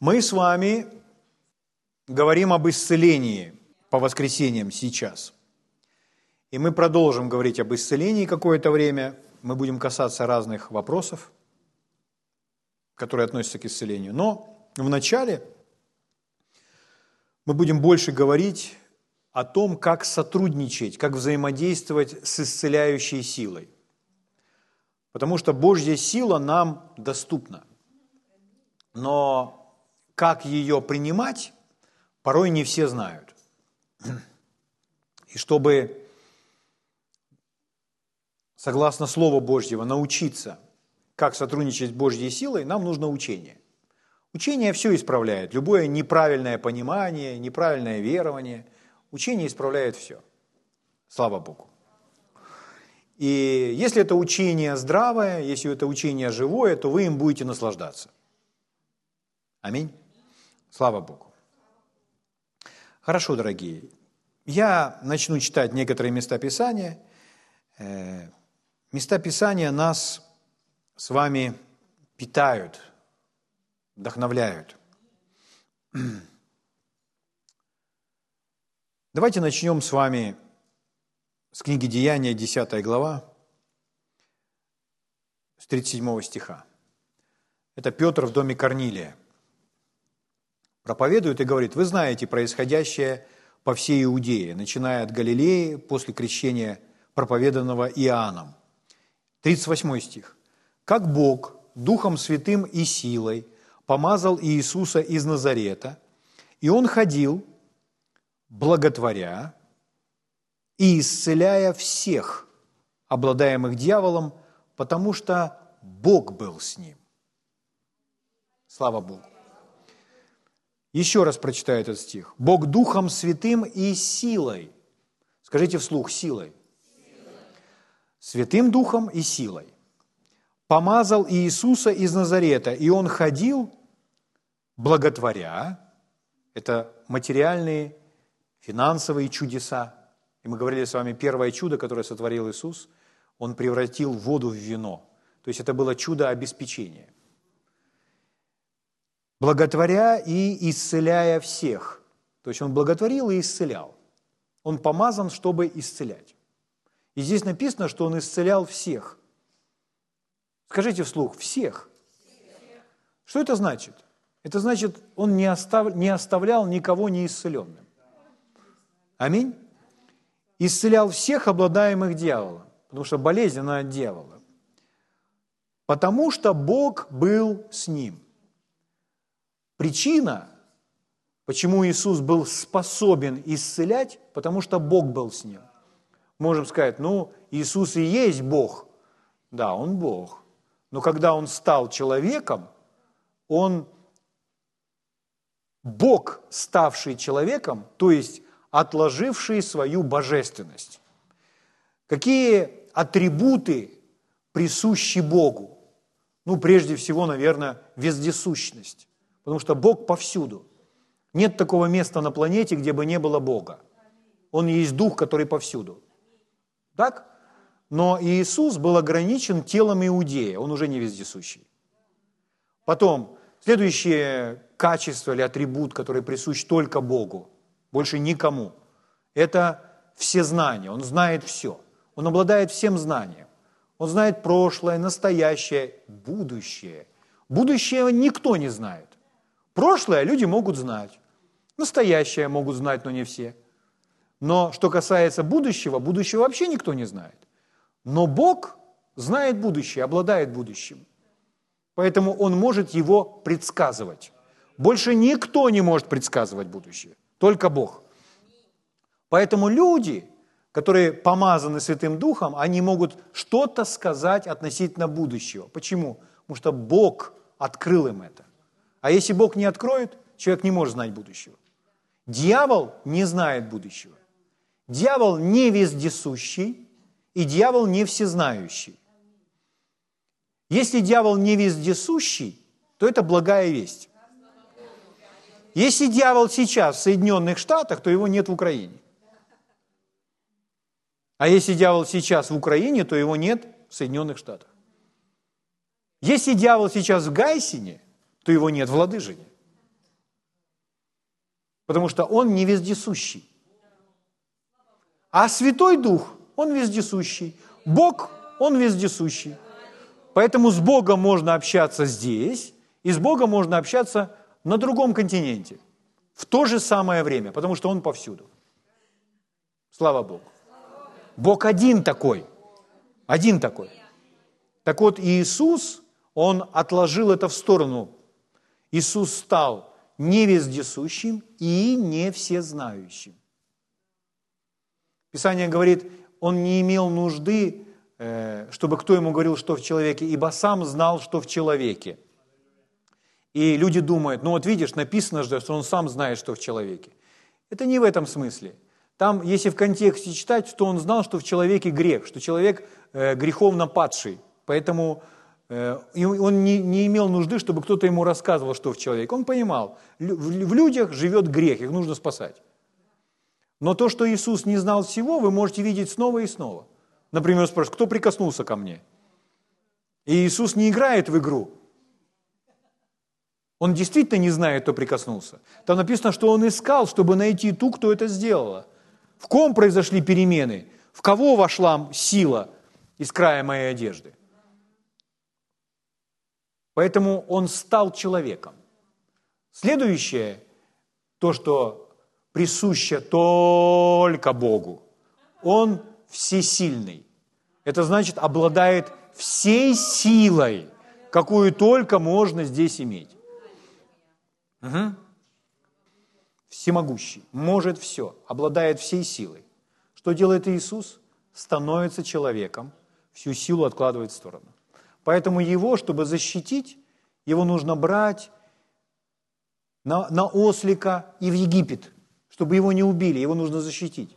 Мы с вами говорим об исцелении по воскресеньям сейчас. И мы продолжим говорить об исцелении какое-то время. Мы будем касаться разных вопросов, которые относятся к исцелению. Но вначале мы будем больше говорить о том, как сотрудничать, как взаимодействовать с исцеляющей силой. Потому что Божья сила нам доступна. Но как ее принимать, порой не все знают. И чтобы, согласно Слову Божьего, научиться, как сотрудничать с Божьей силой, нам нужно учение. Учение все исправляет. Любое неправильное понимание, неправильное верование. Учение исправляет все. Слава Богу. И если это учение здравое, если это учение живое, то вы им будете наслаждаться. Аминь. Слава Богу. Хорошо, дорогие. Я начну читать некоторые места Писания. Э, места Писания нас с вами питают, вдохновляют. Давайте начнем с вами с книги Деяния, 10 глава, с 37 стиха. Это Петр в доме Корнилия проповедует и говорит, вы знаете происходящее по всей Иудее, начиная от Галилеи после крещения, проповеданного Иоанном. 38 стих. «Как Бог Духом Святым и силой помазал Иисуса из Назарета, и Он ходил, благотворя и исцеляя всех, обладаемых дьяволом, потому что Бог был с ним». Слава Богу. Еще раз прочитаю этот стих. Бог Духом Святым и силой. Скажите вслух, силой. Святым Духом и силой. Помазал Иисуса из Назарета, и Он ходил, благотворя, это материальные, финансовые чудеса. И мы говорили с вами, первое чудо, которое сотворил Иисус, Он превратил воду в вино. То есть это было чудо обеспечения – благотворя и исцеляя всех. То есть он благотворил и исцелял. Он помазан, чтобы исцелять. И здесь написано, что он исцелял всех. Скажите вслух, всех. Что это значит? Это значит, он не, остав, не оставлял никого неисцеленным. Аминь. Исцелял всех обладаемых дьяволом, потому что болезнь, она от дьявола. Потому что Бог был с ним – Причина, почему Иисус был способен исцелять, потому что Бог был с ним. Можем сказать, ну, Иисус и есть Бог. Да, Он Бог. Но когда Он стал человеком, Он Бог, ставший человеком, то есть отложивший свою божественность. Какие атрибуты присущи Богу? Ну, прежде всего, наверное, вездесущность. Потому что Бог повсюду. Нет такого места на планете, где бы не было Бога. Он есть Дух, который повсюду. Так? Но Иисус был ограничен телом Иудея, он уже не вездесущий. Потом, следующее качество или атрибут, который присущ только Богу, больше никому, это всезнание, он знает все. Он обладает всем знанием. Он знает прошлое, настоящее, будущее. Будущее никто не знает. Прошлое люди могут знать. Настоящее могут знать, но не все. Но что касается будущего, будущего вообще никто не знает. Но Бог знает будущее, обладает будущим. Поэтому Он может его предсказывать. Больше никто не может предсказывать будущее, только Бог. Поэтому люди, которые помазаны Святым Духом, они могут что-то сказать относительно будущего. Почему? Потому что Бог открыл им это. А если Бог не откроет, человек не может знать будущего. Дьявол не знает будущего. Дьявол не вездесущий, и дьявол не всезнающий. Если дьявол не вездесущий, то это благая весть. Если дьявол сейчас в Соединенных Штатах, то его нет в Украине. А если дьявол сейчас в Украине, то его нет в Соединенных Штатах. Если дьявол сейчас в Гайсине, то его нет в Ладыжине. потому что Он не вездесущий. А Святой Дух, Он вездесущий. Бог, Он вездесущий. Поэтому с Богом можно общаться здесь, и с Богом можно общаться на другом континенте в то же самое время, потому что Он повсюду. Слава Богу. Бог один такой. Один такой. Так вот, Иисус, Он отложил это в сторону. Иисус стал не вездесущим и не всезнающим. Писание говорит, Он не имел нужды, э, чтобы кто ему говорил, что в человеке, ибо сам знал, что в человеке. И люди думают, ну вот видишь, написано же, что он сам знает, что в человеке. Это не в этом смысле. Там, если в контексте читать, то он знал, что в человеке грех, что человек э, греховно падший. Поэтому э, он не, не имел нужды, чтобы кто-то ему рассказывал, что в человеке. Он понимал, в людях живет грех, их нужно спасать. Но то, что Иисус не знал всего, вы можете видеть снова и снова. Например, спрашивают, кто прикоснулся ко мне? И Иисус не играет в игру. Он действительно не знает, кто прикоснулся. Там написано, что он искал, чтобы найти ту, кто это сделала. В ком произошли перемены? В кого вошла сила из края моей одежды? Поэтому он стал человеком. Следующее, то, что присуще только Богу, он всесильный. Это значит, обладает всей силой, какую только можно здесь иметь. Угу. Всемогущий, может все, обладает всей силой. Что делает Иисус? Становится человеком, всю силу откладывает в сторону. Поэтому его, чтобы защитить, его нужно брать на, на ослика и в Египет, чтобы его не убили, его нужно защитить.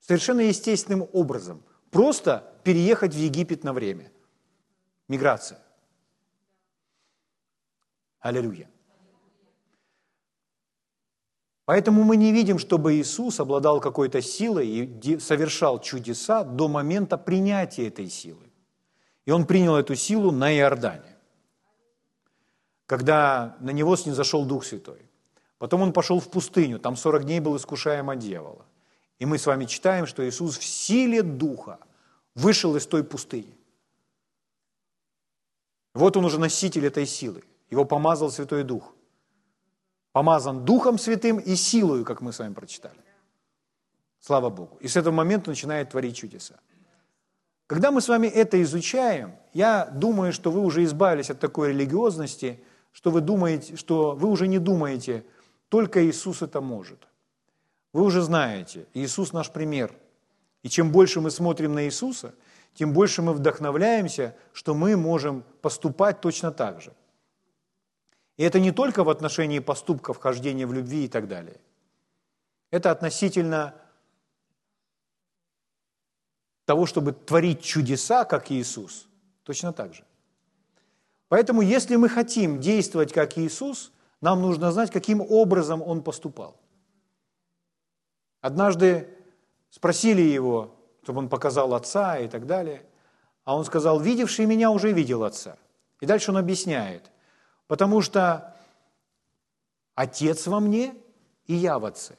Совершенно естественным образом. Просто переехать в Египет на время. Миграция. Аллилуйя. Поэтому мы не видим, чтобы Иисус обладал какой-то силой и совершал чудеса до момента принятия этой силы. И он принял эту силу на Иордане, когда на него снизошел Дух Святой. Потом он пошел в пустыню, там 40 дней был искушаем от дьявола. И мы с вами читаем, что Иисус в силе Духа вышел из той пустыни. Вот он уже носитель этой силы. Его помазал Святой Дух. Помазан Духом Святым и силою, как мы с вами прочитали. Слава Богу. И с этого момента начинает творить чудеса. Когда мы с вами это изучаем, я думаю, что вы уже избавились от такой религиозности, что вы думаете, что вы уже не думаете, только Иисус это может. Вы уже знаете, Иисус наш пример. И чем больше мы смотрим на Иисуса, тем больше мы вдохновляемся, что мы можем поступать точно так же. И это не только в отношении поступков, хождения в любви и так далее. Это относительно того, чтобы творить чудеса, как Иисус, точно так же. Поэтому, если мы хотим действовать как Иисус, нам нужно знать, каким образом Он поступал. Однажды спросили его, чтобы он показал Отца и так далее, а он сказал, видевший меня уже видел Отца. И дальше он объясняет, потому что Отец во мне и я в Отце.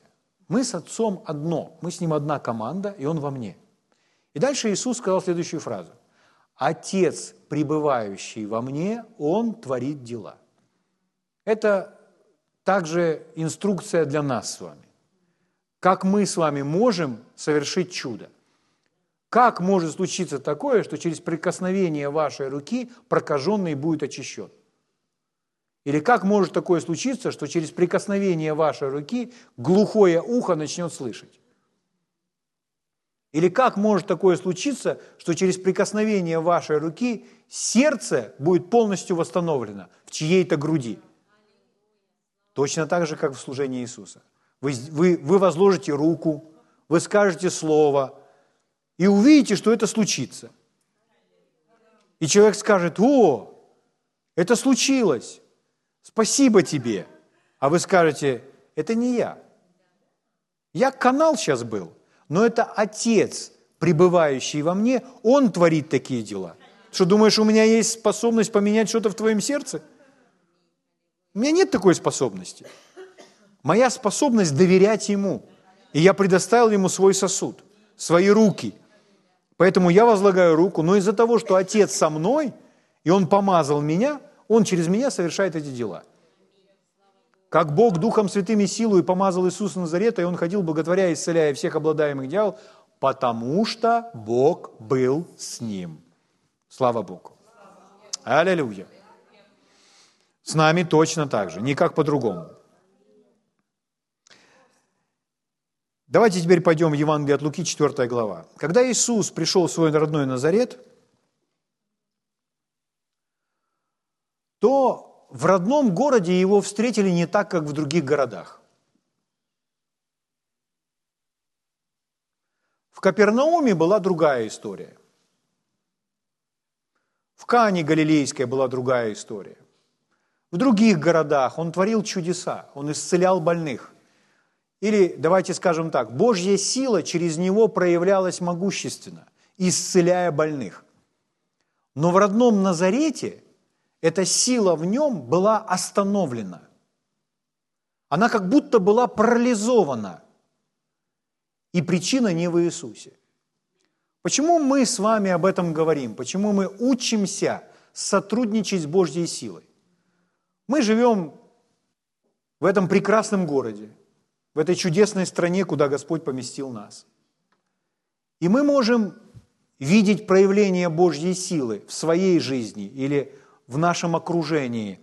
Мы с Отцом одно, мы с Ним одна команда, и Он во мне. И дальше Иисус сказал следующую фразу. Отец, пребывающий во мне, Он творит дела. Это также инструкция для нас с вами. Как мы с вами можем совершить чудо? Как может случиться такое, что через прикосновение вашей руки прокаженный будет очищен? Или как может такое случиться, что через прикосновение вашей руки глухое ухо начнет слышать? Или как может такое случиться, что через прикосновение вашей руки сердце будет полностью восстановлено в чьей-то груди? Точно так же, как в служении Иисуса. Вы, вы, вы возложите руку, вы скажете слово, и увидите, что это случится. И человек скажет, о, это случилось, спасибо тебе. А вы скажете, это не я. Я канал сейчас был – но это Отец, пребывающий во мне, Он творит такие дела. Что думаешь, у меня есть способность поменять что-то в твоем сердце? У меня нет такой способности. Моя способность доверять Ему. И я предоставил Ему свой сосуд, свои руки. Поэтому я возлагаю руку, но из-за того, что Отец со мной, и Он помазал меня, Он через меня совершает эти дела. Как Бог Духом Святым и силой помазал Иисуса Назарета, и Он ходил, боготворя, исцеляя всех обладаемых дьявол, потому что Бог был с ним. Слава Богу. Аллилуйя. С нами точно так же, никак по-другому. Давайте теперь пойдем в Евангелие от Луки, 4 глава. Когда Иисус пришел в свой родной Назарет, то в родном городе его встретили не так, как в других городах. В Капернауме была другая история. В Кане Галилейской была другая история. В других городах он творил чудеса, он исцелял больных. Или, давайте скажем так, Божья сила через него проявлялась могущественно, исцеляя больных. Но в родном Назарете эта сила в нем была остановлена. Она как будто была парализована. И причина не в Иисусе. Почему мы с вами об этом говорим? Почему мы учимся сотрудничать с Божьей силой? Мы живем в этом прекрасном городе, в этой чудесной стране, куда Господь поместил нас. И мы можем видеть проявление Божьей силы в своей жизни или в нашем окружении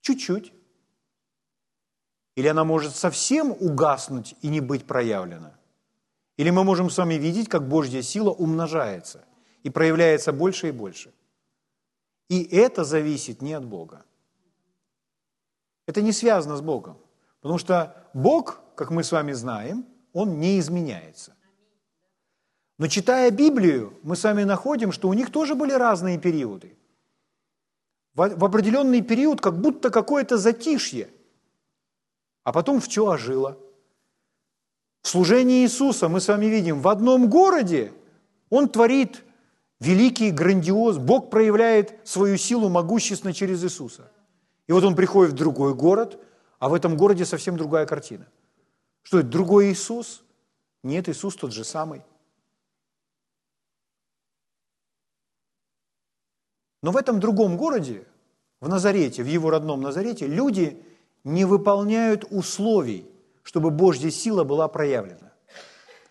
чуть-чуть. Или она может совсем угаснуть и не быть проявлена. Или мы можем с вами видеть, как Божья сила умножается и проявляется больше и больше. И это зависит не от Бога. Это не связано с Богом. Потому что Бог, как мы с вами знаем, Он не изменяется. Но читая Библию, мы с вами находим, что у них тоже были разные периоды. В определенный период как будто какое-то затишье, а потом все ожило. В служении Иисуса мы с вами видим, в одном городе Он творит великий, грандиоз, Бог проявляет свою силу могущественно через Иисуса – и вот он приходит в другой город, а в этом городе совсем другая картина. Что это, другой Иисус? Нет, Иисус тот же самый. Но в этом другом городе, в Назарете, в его родном Назарете, люди не выполняют условий, чтобы Божья сила была проявлена.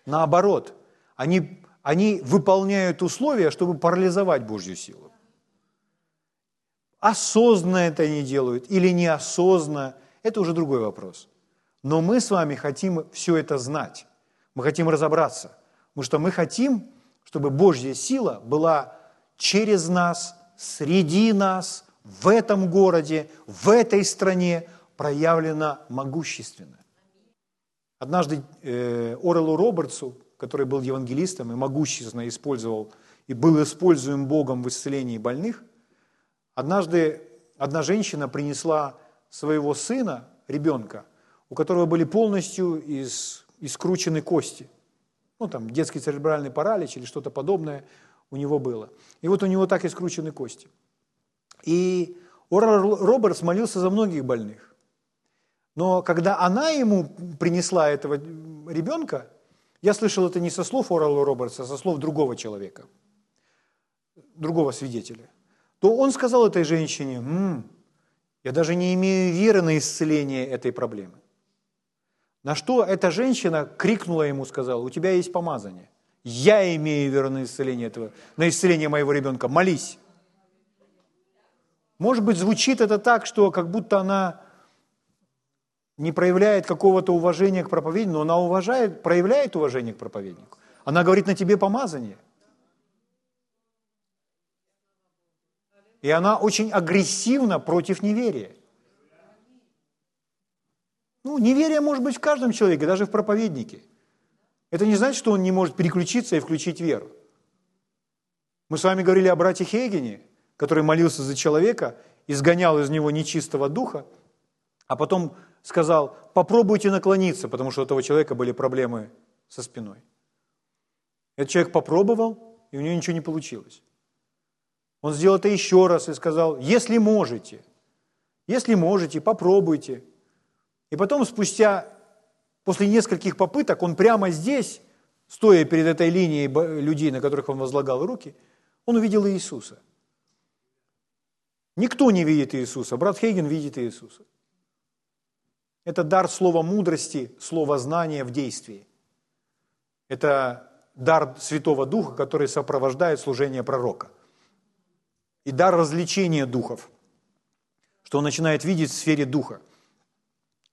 Наоборот, они, они выполняют условия, чтобы парализовать Божью силу осознанно это не делают или неосознанно, это уже другой вопрос. Но мы с вами хотим все это знать. Мы хотим разобраться. Потому что мы хотим, чтобы Божья сила была через нас, среди нас, в этом городе, в этой стране проявлена могущественно. Однажды э, Орелу Робертсу, который был евангелистом и могущественно использовал и был используем Богом в исцелении больных – Однажды одна женщина принесла своего сына, ребенка, у которого были полностью из, искручены кости. Ну, там, детский церебральный паралич или что-то подобное у него было. И вот у него так и скручены кости. И Орал Робертс молился за многих больных. Но когда она ему принесла этого ребенка, я слышал это не со слов Орала Робертса, а со слов другого человека, другого свидетеля то он сказал этой женщине, «М, я даже не имею веры на исцеление этой проблемы. На что эта женщина крикнула ему, сказала, у тебя есть помазание. Я имею веру на исцеление этого, на исцеление моего ребенка. Молись. Может быть, звучит это так, что как будто она не проявляет какого-то уважения к проповеднику, но она уважает, проявляет уважение к проповеднику. Она говорит, на тебе помазание. И она очень агрессивна против неверия. Ну, неверие может быть в каждом человеке, даже в проповеднике. Это не значит, что он не может переключиться и включить веру. Мы с вами говорили о брате Хейгене, который молился за человека, изгонял из него нечистого духа, а потом сказал, попробуйте наклониться, потому что у этого человека были проблемы со спиной. Этот человек попробовал, и у него ничего не получилось. Он сделал это еще раз и сказал, если можете, если можете, попробуйте. И потом, спустя, после нескольких попыток, он прямо здесь, стоя перед этой линией людей, на которых он возлагал руки, он увидел Иисуса. Никто не видит Иисуса. Брат Хейген видит Иисуса. Это дар слова мудрости, слова знания в действии. Это дар Святого Духа, который сопровождает служение пророка. И дар развлечения духов, что он начинает видеть в сфере духа.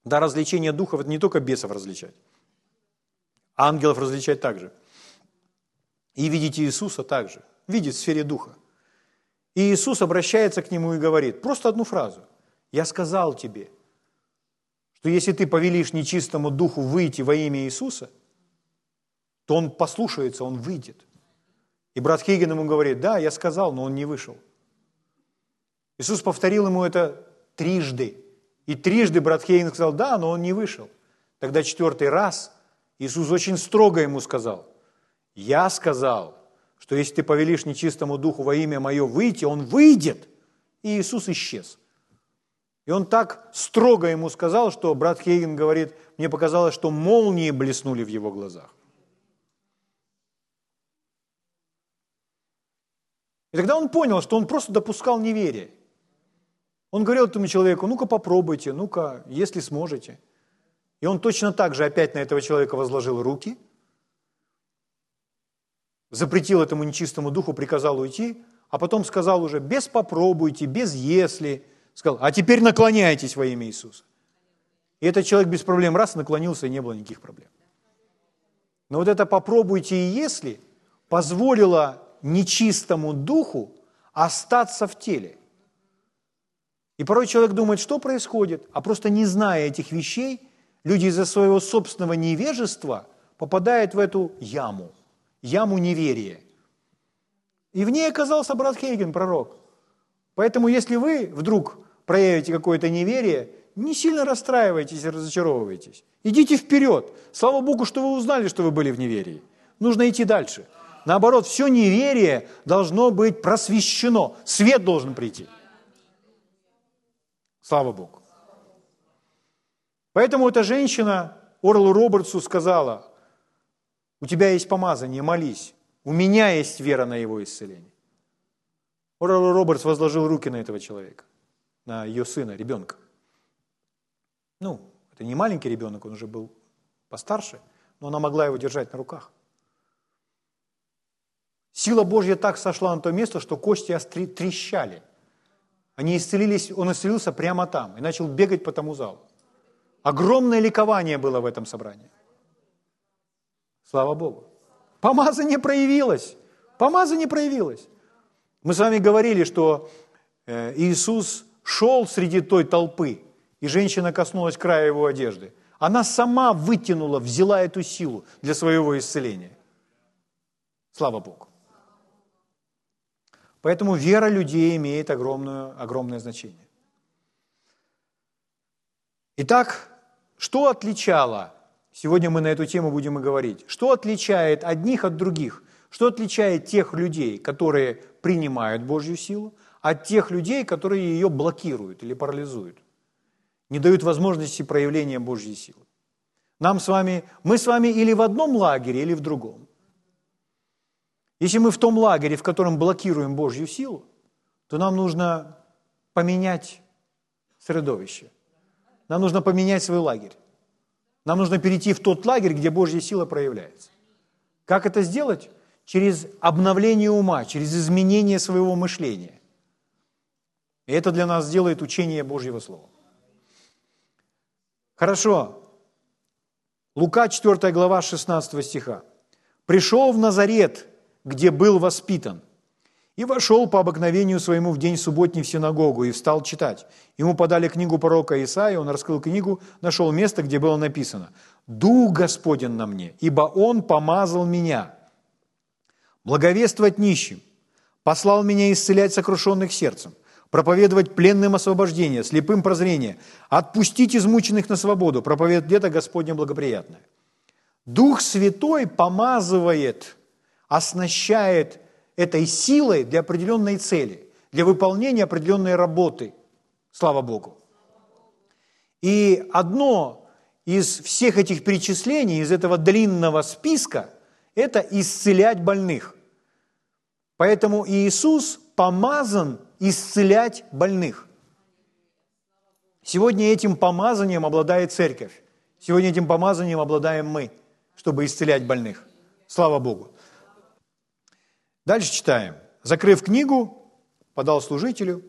Дар развлечения духов – это не только бесов различать, ангелов различать также. И видеть Иисуса также, видеть в сфере духа. И Иисус обращается к нему и говорит, просто одну фразу. «Я сказал тебе, что если ты повелишь нечистому духу выйти во имя Иисуса – то он послушается, он выйдет. И брат Хейген ему говорит, да, я сказал, но он не вышел. Иисус повторил ему это трижды. И трижды брат Хейген сказал, да, но он не вышел. Тогда четвертый раз Иисус очень строго ему сказал, я сказал, что если ты повелишь нечистому духу во имя мое выйти, он выйдет. И Иисус исчез. И он так строго ему сказал, что брат Хейген говорит, мне показалось, что молнии блеснули в его глазах. И тогда он понял, что он просто допускал неверие. Он говорил этому человеку, ну-ка попробуйте, ну-ка, если сможете. И он точно так же опять на этого человека возложил руки, запретил этому нечистому духу, приказал уйти, а потом сказал уже, без попробуйте, без если, сказал, а теперь наклоняйтесь во имя Иисуса. И этот человек без проблем раз наклонился, и не было никаких проблем. Но вот это попробуйте и если позволило нечистому духу остаться в теле. И порой человек думает, что происходит, а просто не зная этих вещей, люди из-за своего собственного невежества попадают в эту яму, яму неверия. И в ней оказался брат Хейген, пророк. Поэтому если вы вдруг проявите какое-то неверие, не сильно расстраивайтесь и разочаровывайтесь. Идите вперед. Слава Богу, что вы узнали, что вы были в неверии. Нужно идти дальше. Наоборот, все неверие должно быть просвещено. Свет должен прийти. Слава Богу. Поэтому эта женщина Орлу Робертсу сказала, у тебя есть помазание, молись. У меня есть вера на его исцеление. Орл Робертс возложил руки на этого человека, на ее сына, ребенка. Ну, это не маленький ребенок, он уже был постарше, но она могла его держать на руках. Сила Божья так сошла на то место, что кости трещали. Они исцелились, он исцелился прямо там и начал бегать по тому залу. Огромное ликование было в этом собрании. Слава Богу. Помазание проявилось. Помазание проявилось. Мы с вами говорили, что э, Иисус шел среди той толпы, и женщина коснулась края его одежды. Она сама вытянула, взяла эту силу для своего исцеления. Слава Богу. Поэтому вера людей имеет огромное, огромное значение. Итак, что отличало, сегодня мы на эту тему будем и говорить, что отличает одних от других, что отличает тех людей, которые принимают Божью силу, от тех людей, которые ее блокируют или парализуют, не дают возможности проявления Божьей силы. Нам с вами, мы с вами или в одном лагере, или в другом. Если мы в том лагере, в котором блокируем Божью силу, то нам нужно поменять средовище. Нам нужно поменять свой лагерь. Нам нужно перейти в тот лагерь, где Божья сила проявляется. Как это сделать? Через обновление ума, через изменение своего мышления. И это для нас сделает учение Божьего Слова. Хорошо. Лука 4 глава 16 стиха. «Пришел в Назарет, где был воспитан. И вошел по обыкновению своему в день субботний в синагогу и встал читать. Ему подали книгу пророка Исаия, он раскрыл книгу, нашел место, где было написано «Дух Господен на мне, ибо Он помазал меня благовествовать нищим, послал меня исцелять сокрушенных сердцем, проповедовать пленным освобождение, слепым прозрение, отпустить измученных на свободу, проповедовать лето Господне благоприятное». Дух Святой помазывает – оснащает этой силой для определенной цели, для выполнения определенной работы. Слава Богу. И одно из всех этих перечислений, из этого длинного списка, это исцелять больных. Поэтому Иисус помазан исцелять больных. Сегодня этим помазанием обладает церковь. Сегодня этим помазанием обладаем мы, чтобы исцелять больных. Слава Богу. Дальше читаем. Закрыв книгу, подал служителю,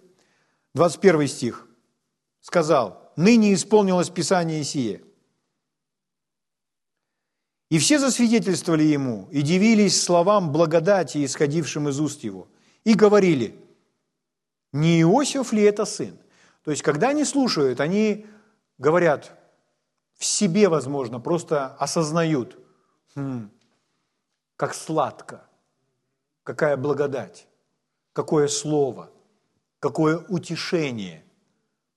21 стих, сказал, «Ныне исполнилось Писание сие». И все засвидетельствовали ему и дивились словам благодати, исходившим из уст его, и говорили, не Иосиф ли это сын? То есть, когда они слушают, они говорят в себе, возможно, просто осознают, хм, как сладко, какая благодать, какое слово, какое утешение,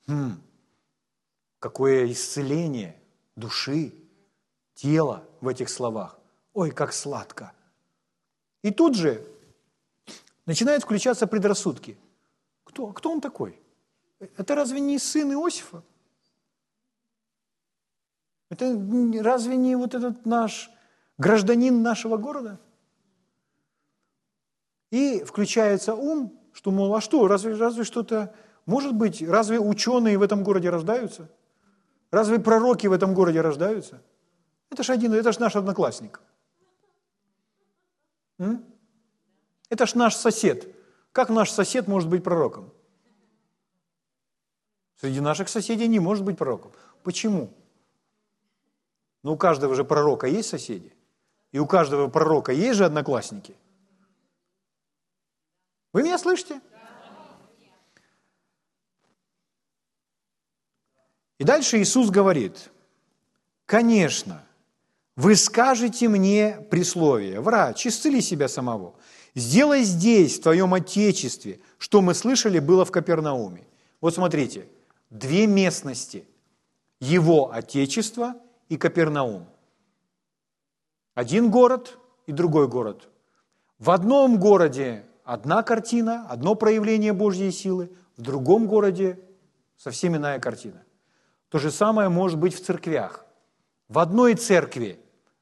хм, какое исцеление души, тела в этих словах. Ой, как сладко. И тут же начинают включаться предрассудки. Кто, кто он такой? Это разве не сын Иосифа? Это разве не вот этот наш гражданин нашего города? И включается ум, что, мол, а что, разве, разве что-то, может быть, разве ученые в этом городе рождаются? Разве пророки в этом городе рождаются? Это ж один, это ж наш одноклассник. М? Это ж наш сосед. Как наш сосед может быть пророком? Среди наших соседей не может быть пророком. Почему? Ну, у каждого же пророка есть соседи. И у каждого пророка есть же одноклассники. Вы меня слышите? И дальше Иисус говорит, конечно, вы скажете мне присловие, врач, исцели себя самого. Сделай здесь, в твоем Отечестве, что мы слышали, было в Капернауме. Вот смотрите, две местности. Его Отечество и Капернаум. Один город и другой город. В одном городе одна картина, одно проявление Божьей силы, в другом городе совсем иная картина. То же самое может быть в церквях. В одной церкви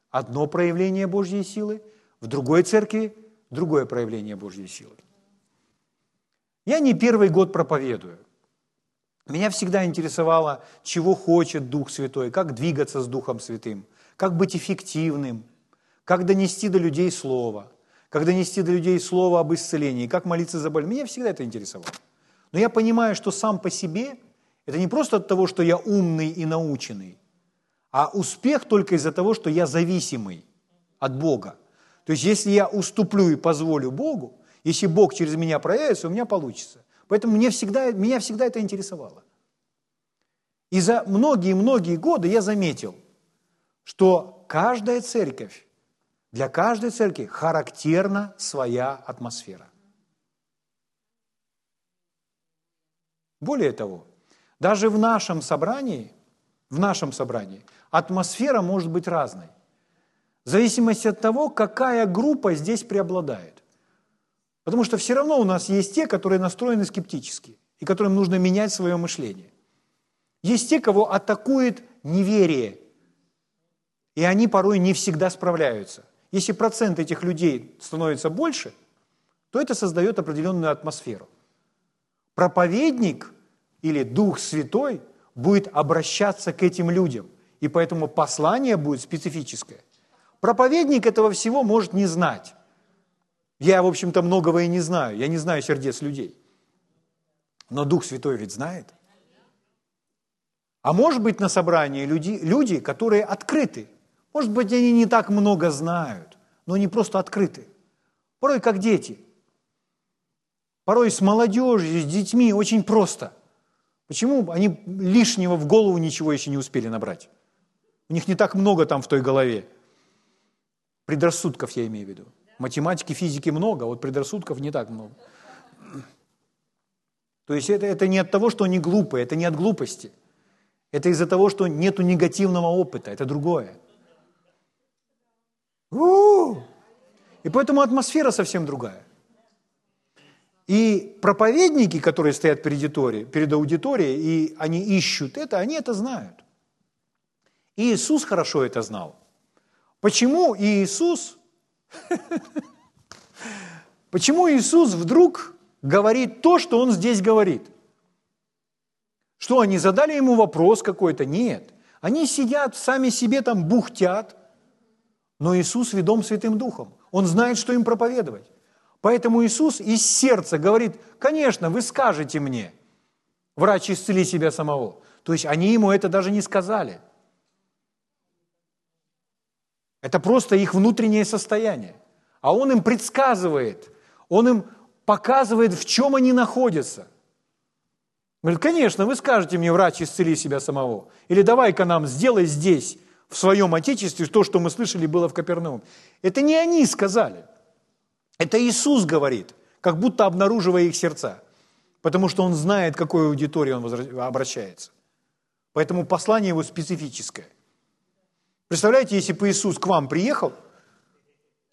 одно проявление Божьей силы, в другой церкви другое проявление Божьей силы. Я не первый год проповедую. Меня всегда интересовало, чего хочет Дух Святой, как двигаться с Духом Святым, как быть эффективным, как донести до людей Слово, как донести до людей Слово об исцелении, как молиться за боль. Меня всегда это интересовало. Но я понимаю, что сам по себе это не просто от того, что я умный и наученный, а успех только из-за того, что я зависимый от Бога. То есть если я уступлю и позволю Богу, если Бог через меня проявится, у меня получится. Поэтому мне всегда, меня всегда это интересовало. И за многие-многие годы я заметил, что каждая церковь, для каждой церкви характерна своя атмосфера. Более того, даже в нашем собрании, в нашем собрании атмосфера может быть разной. В зависимости от того, какая группа здесь преобладает. Потому что все равно у нас есть те, которые настроены скептически, и которым нужно менять свое мышление. Есть те, кого атакует неверие, и они порой не всегда справляются. Если процент этих людей становится больше, то это создает определенную атмосферу. Проповедник или Дух Святой будет обращаться к этим людям. И поэтому послание будет специфическое. Проповедник этого всего может не знать. Я, в общем-то, многого и не знаю. Я не знаю сердец людей. Но Дух Святой ведь знает. А может быть на собрании люди, люди, которые открыты. Может быть, они не так много знают, но они просто открыты. Порой как дети. Порой с молодежью, с детьми очень просто. Почему они лишнего в голову ничего еще не успели набрать? У них не так много там в той голове. Предрассудков я имею в виду. Математики, физики много, а вот предрассудков не так много. То есть это, это не от того, что они глупые, это не от глупости. Это из-за того, что нет негативного опыта, это другое. У-у-у! И поэтому атмосфера совсем другая. И проповедники, которые стоят перед аудиторией, перед аудиторией, и они ищут это, они это знают. И Иисус хорошо это знал. Почему Иисус, почему Иисус вдруг говорит то, что Он здесь говорит? Что, они задали Ему вопрос какой-то? Нет. Они сидят, сами себе там бухтят, но Иисус ведом Святым Духом. Он знает, что им проповедовать. Поэтому Иисус из сердца говорит, конечно, вы скажете мне, врач, исцели себя самого. То есть они ему это даже не сказали. Это просто их внутреннее состояние. А он им предсказывает, он им показывает, в чем они находятся. Говорит, конечно, вы скажете мне, врач, исцели себя самого. Или давай-ка нам сделай здесь, в своем Отечестве, то, что мы слышали, было в Капернаум. Это не они сказали. Это Иисус говорит, как будто обнаруживая их сердца. Потому что Он знает, к какой аудитории Он обращается. Поэтому послание его специфическое. Представляете, если бы Иисус к вам приехал,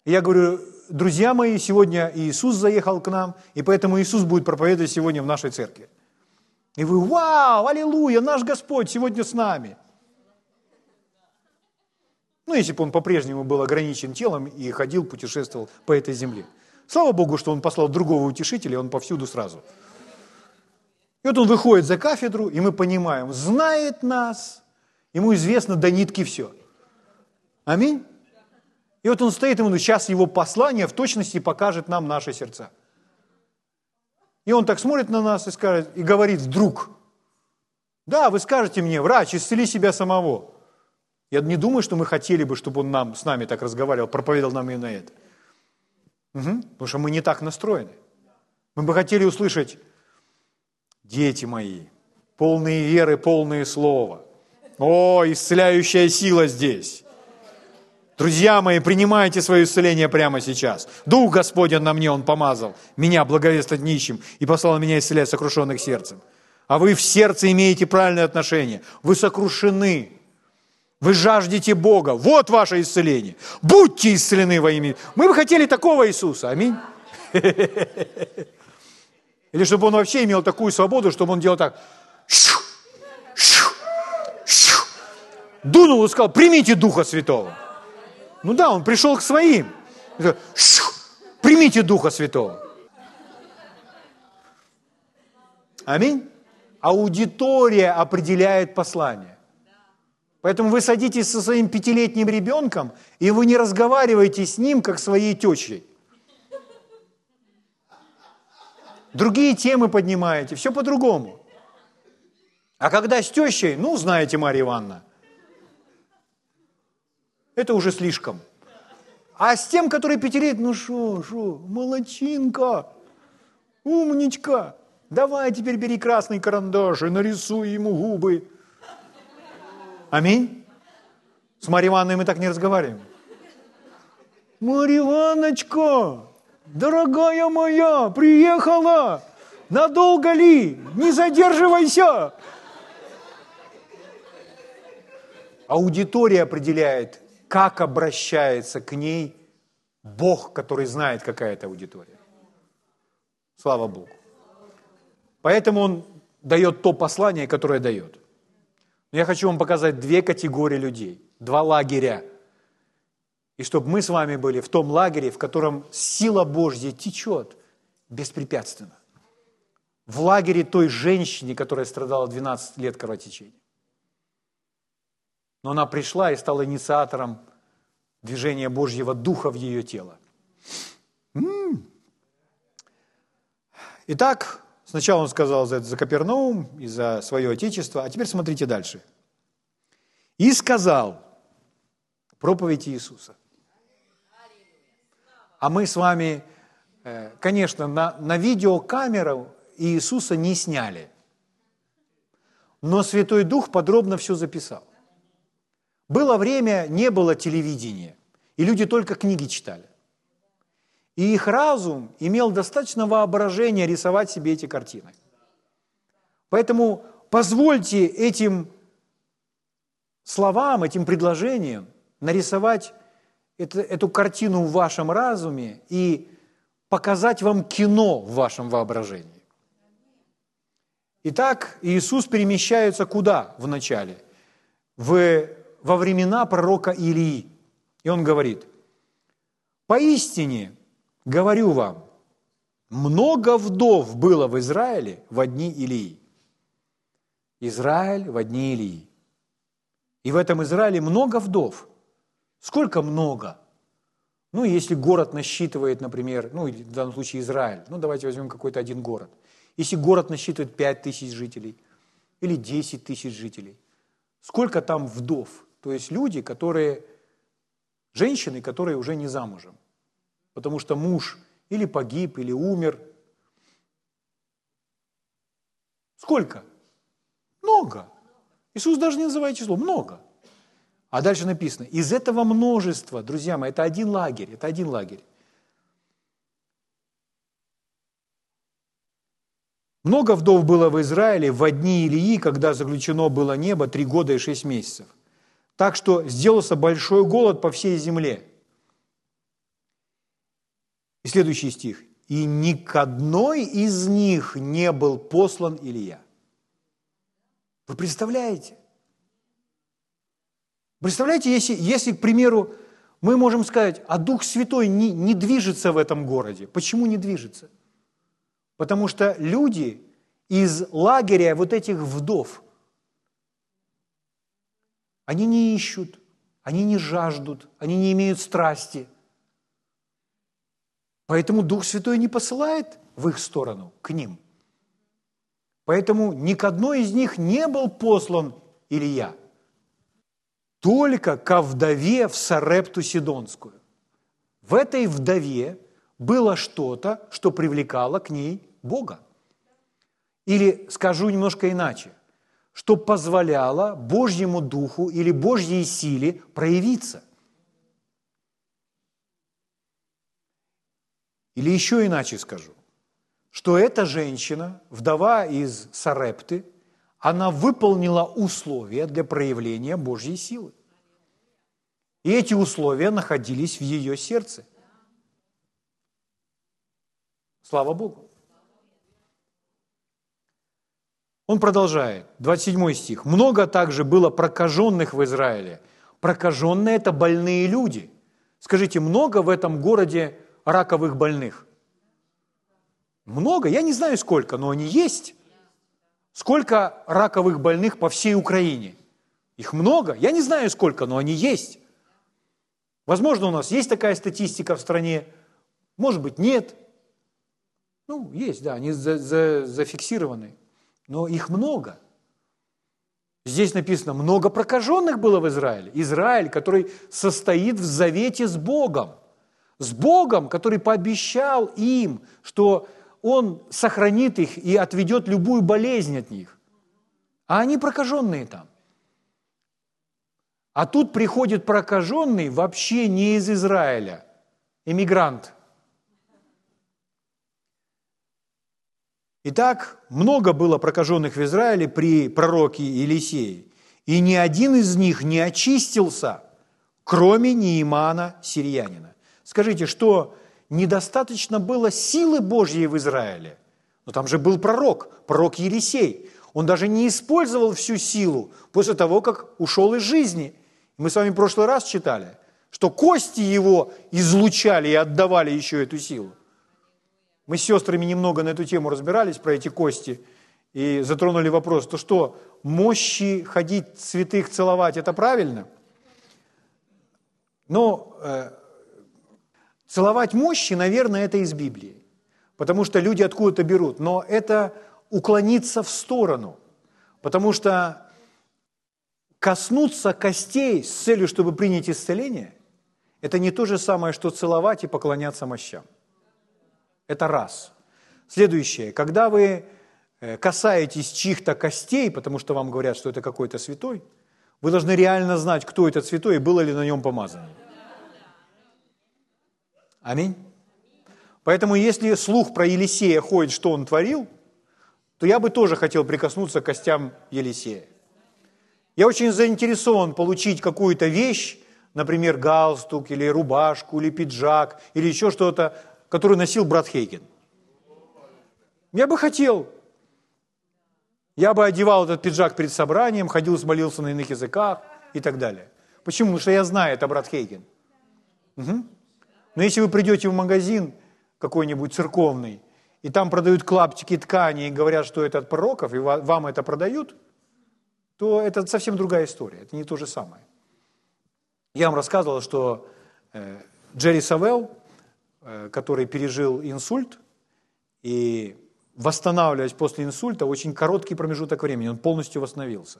я говорю, друзья мои, сегодня Иисус заехал к нам, и поэтому Иисус будет проповедовать сегодня в нашей церкви. И вы, вау, аллилуйя, наш Господь сегодня с нами. Ну, если бы он по-прежнему был ограничен телом и ходил, путешествовал по этой земле. Слава Богу, что он послал другого утешителя, он повсюду сразу. И вот он выходит за кафедру, и мы понимаем, знает нас, ему известно до нитки все. Аминь. И вот он стоит, ему сейчас его послание в точности покажет нам наши сердца. И он так смотрит на нас и, скажет, и говорит вдруг, да, вы скажете мне, врач, исцели себя самого. Я не думаю, что мы хотели бы, чтобы он нам, с нами так разговаривал, проповедовал нам именно это. Угу. Потому что мы не так настроены. Мы бы хотели услышать, дети мои, полные веры, полные слова. О, исцеляющая сила здесь. Друзья мои, принимайте свое исцеление прямо сейчас. Дух Господень на мне, Он помазал. Меня благовествовать нищим и послал меня исцелять сокрушенных сердцем. А вы в сердце имеете правильное отношение. Вы сокрушены. Вы жаждете Бога. Вот ваше исцеление. Будьте исцелены во имя. Мы бы хотели такого Иисуса. Аминь. Или чтобы он вообще имел такую свободу, чтобы он делал так. Дунул и сказал, примите Духа Святого. Ну да, он пришел к своим. Примите Духа Святого. Аминь. Аудитория определяет послание. Поэтому вы садитесь со своим пятилетним ребенком, и вы не разговариваете с ним, как своей тещей. Другие темы поднимаете, все по-другому. А когда с тещей, ну, знаете, Марья Ивановна, это уже слишком. А с тем, который пятилет, ну что, что, молочинка, умничка, давай теперь бери красный карандаш и нарисуй ему губы. Аминь. С Марьей Ивановной мы так не разговариваем. Марья Ивановичка, дорогая моя, приехала. Надолго ли? Не задерживайся. Аудитория определяет, как обращается к ней Бог, который знает, какая это аудитория. Слава Богу. Поэтому Он дает то послание, которое дает. Я хочу вам показать две категории людей, два лагеря. И чтобы мы с вами были в том лагере, в котором сила Божья течет беспрепятственно. В лагере той женщины, которая страдала 12 лет кровотечения. Но она пришла и стала инициатором движения Божьего Духа в ее тело. Итак, Сначала он сказал за, за Капернаум и за свое отечество, а теперь смотрите дальше. И сказал проповедь Иисуса. А мы с вами, э, конечно, на, на видеокамеру Иисуса не сняли. Но Святой Дух подробно все записал. Было время, не было телевидения, и люди только книги читали. И их разум имел достаточно воображения рисовать себе эти картины. Поэтому позвольте этим словам, этим предложениям нарисовать это, эту картину в вашем разуме и показать вам кино в вашем воображении. Итак, Иисус перемещается куда вначале? В, во времена пророка Илии. И он говорит, «Поистине, говорю вам, много вдов было в Израиле в дни Илии». Израиль в дни Илии. И в этом Израиле много вдов. Сколько много? Ну, если город насчитывает, например, ну, в данном случае Израиль, ну, давайте возьмем какой-то один город. Если город насчитывает 5 тысяч жителей или 10 тысяч жителей, сколько там вдов? То есть люди, которые, женщины, которые уже не замужем, потому что муж или погиб, или умер. Сколько? Много. Иисус даже не называет число. Много. А дальше написано, из этого множества, друзья мои, это один лагерь, это один лагерь. Много вдов было в Израиле в одни Илии, когда заключено было небо три года и шесть месяцев. Так что сделался большой голод по всей земле. И следующий стих. «И ни к одной из них не был послан Илья». Вы представляете? Представляете, если, если, к примеру, мы можем сказать, а Дух Святой не, не движется в этом городе. Почему не движется? Потому что люди из лагеря вот этих вдов, они не ищут, они не жаждут, они не имеют страсти. Поэтому Дух Святой не посылает в их сторону, к ним. Поэтому ни к одной из них не был послан Илья – только ко вдове в Сарепту Сидонскую. В этой вдове было что-то, что привлекало к ней Бога. Или, скажу немножко иначе, что позволяло Божьему Духу или Божьей силе проявиться. Или еще иначе скажу, что эта женщина, вдова из Сарепты, она выполнила условия для проявления Божьей силы. И эти условия находились в ее сердце. Слава Богу. Он продолжает, 27 стих. «Много также было прокаженных в Израиле». Прокаженные – это больные люди. Скажите, много в этом городе раковых больных? Много? Я не знаю сколько, но они есть. Сколько раковых больных по всей Украине? Их много? Я не знаю сколько, но они есть. Возможно, у нас есть такая статистика в стране, может быть, нет. Ну, есть, да, они за, за, зафиксированы, но их много. Здесь написано, много прокаженных было в Израиле. Израиль, который состоит в завете с Богом. С Богом, который пообещал им, что Он сохранит их и отведет любую болезнь от них. А они прокаженные там. А тут приходит прокаженный вообще не из Израиля, иммигрант. Итак, много было прокаженных в Израиле при пророке Елисее, и ни один из них не очистился, кроме Неимана, сириянина. Скажите, что недостаточно было силы Божьей в Израиле? Но там же был пророк, пророк Елисей. Он даже не использовал всю силу после того, как ушел из жизни – мы с вами в прошлый раз читали, что кости его излучали и отдавали еще эту силу. Мы с сестрами немного на эту тему разбирались, про эти кости, и затронули вопрос, то что, мощи ходить святых целовать, это правильно? Но э, целовать мощи, наверное, это из Библии, потому что люди откуда-то берут, но это уклониться в сторону, потому что коснуться костей с целью, чтобы принять исцеление, это не то же самое, что целовать и поклоняться мощам. Это раз. Следующее. Когда вы э, касаетесь чьих-то костей, потому что вам говорят, что это какой-то святой, вы должны реально знать, кто этот святой и было ли на нем помазание. Аминь. Поэтому если слух про Елисея ходит, что он творил, то я бы тоже хотел прикоснуться к костям Елисея. Я очень заинтересован получить какую-то вещь, например, галстук или рубашку или пиджак или еще что-то, который носил брат Хейген. Я бы хотел. Я бы одевал этот пиджак перед собранием, ходил, молился на иных языках и так далее. Почему? Потому что я знаю, это брат Хейген. Угу. Но если вы придете в магазин какой-нибудь церковный, и там продают клаптики ткани и говорят, что это от пророков, и вам это продают, то это совсем другая история, это не то же самое. Я вам рассказывал, что э, Джерри Савелл, э, который пережил инсульт, и восстанавливаясь после инсульта, очень короткий промежуток времени, он полностью восстановился.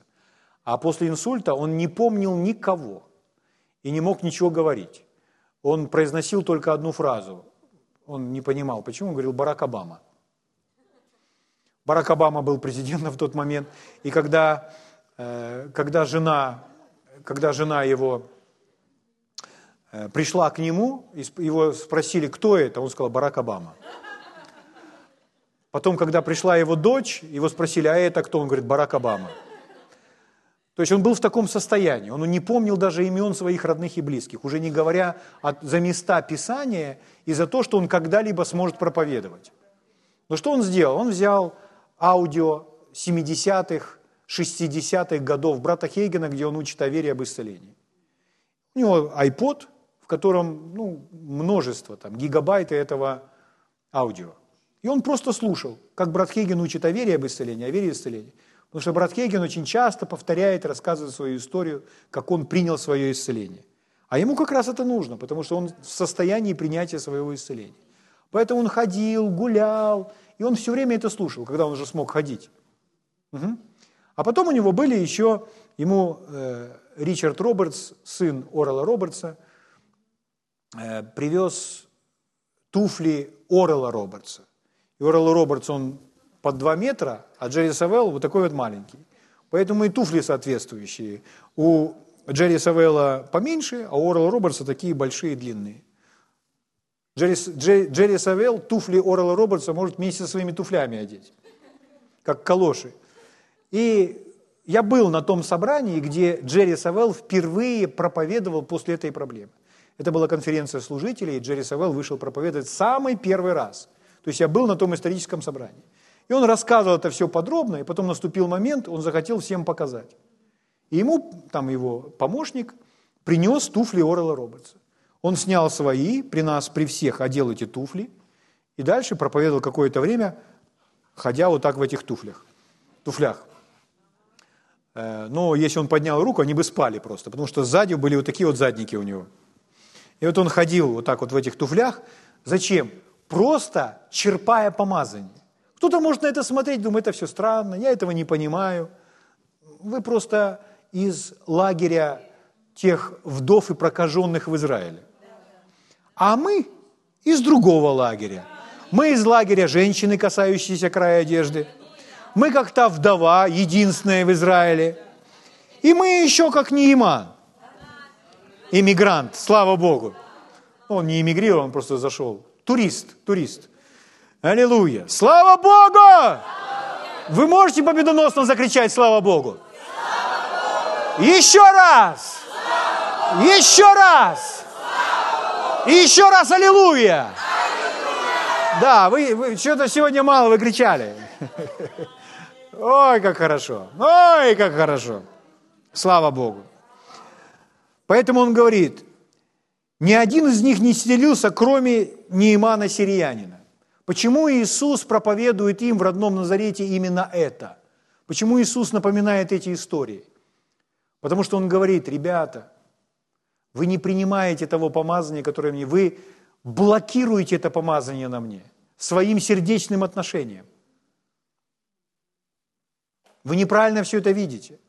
А после инсульта он не помнил никого и не мог ничего говорить. Он произносил только одну фразу. Он не понимал, почему. Он говорил Барак Обама. Барак Обама был президентом в тот момент. И когда, э, когда, жена, когда жена его э, пришла к нему, его спросили, кто это, он сказал, Барак Обама. Потом, когда пришла его дочь, его спросили, а это кто? Он говорит, Барак Обама. То есть он был в таком состоянии, он не помнил даже имен своих родных и близких, уже не говоря от, за места Писания и за то, что он когда-либо сможет проповедовать. Но что он сделал? Он взял аудио 70-х, 60-х годов брата Хейгена, где он учит о вере об исцелении. У него iPod, в котором ну, множество, там, гигабайты этого аудио. И он просто слушал, как брат Хейген учит о вере и об исцелении, о вере и. Потому что брат Хейген очень часто повторяет, рассказывает свою историю, как он принял свое исцеление. А ему как раз это нужно, потому что он в состоянии принятия своего исцеления. Поэтому он ходил, гулял, и он все время это слушал, когда он уже смог ходить. Угу. А потом у него были еще, ему э, Ричард Робертс, сын Орела Робертса, э, привез туфли Орела Робертса. И Орел Робертс, он под 2 метра, а Джерри Савелл вот такой вот маленький. Поэтому и туфли соответствующие. У Джерри Савелла поменьше, а у Орла Робертса такие большие и длинные. Джерри, Джерри Савелл туфли Орла Робертса может вместе со своими туфлями одеть, как калоши. И я был на том собрании, где Джерри Савелл впервые проповедовал после этой проблемы. Это была конференция служителей, и Джерри Савелл вышел проповедовать самый первый раз. То есть я был на том историческом собрании. И он рассказывал это все подробно, и потом наступил момент, он захотел всем показать. И ему, там его помощник, принес туфли Орела Робертса. Он снял свои, при нас, при всех одел эти туфли, и дальше проповедовал какое-то время, ходя вот так в этих туфлях. Туфлях. Э, но если он поднял руку, они бы спали просто, потому что сзади были вот такие вот задники у него. И вот он ходил вот так вот в этих туфлях. Зачем? Просто черпая помазание. Кто-то может на это смотреть, думает, это все странно, я этого не понимаю. Вы просто из лагеря тех вдов и прокаженных в Израиле. А мы из другого лагеря. Мы из лагеря женщины, касающиеся края одежды. Мы как та вдова, единственная в Израиле. И мы еще как Неиман. Иммигрант, слава Богу. Он не эмигрировал, он просто зашел. Турист, турист. Аллилуйя. Слава Богу! Вы можете победоносно закричать «Слава Богу»? Еще раз! Еще раз! И еще раз «Аллилуйя!» Да, вы, вы что-то сегодня мало вы кричали. Ой, как хорошо. Ой, как хорошо. Слава Богу. Поэтому он говорит, ни один из них не исцелился, кроме Неимана Сириянина. Почему Иисус проповедует им в родном Назарете именно это? Почему Иисус напоминает эти истории? Потому что Он говорит, ребята, вы не принимаете того помазания, которое мне, вы блокируете это помазание на мне своим сердечным отношением. Вы неправильно все это видите.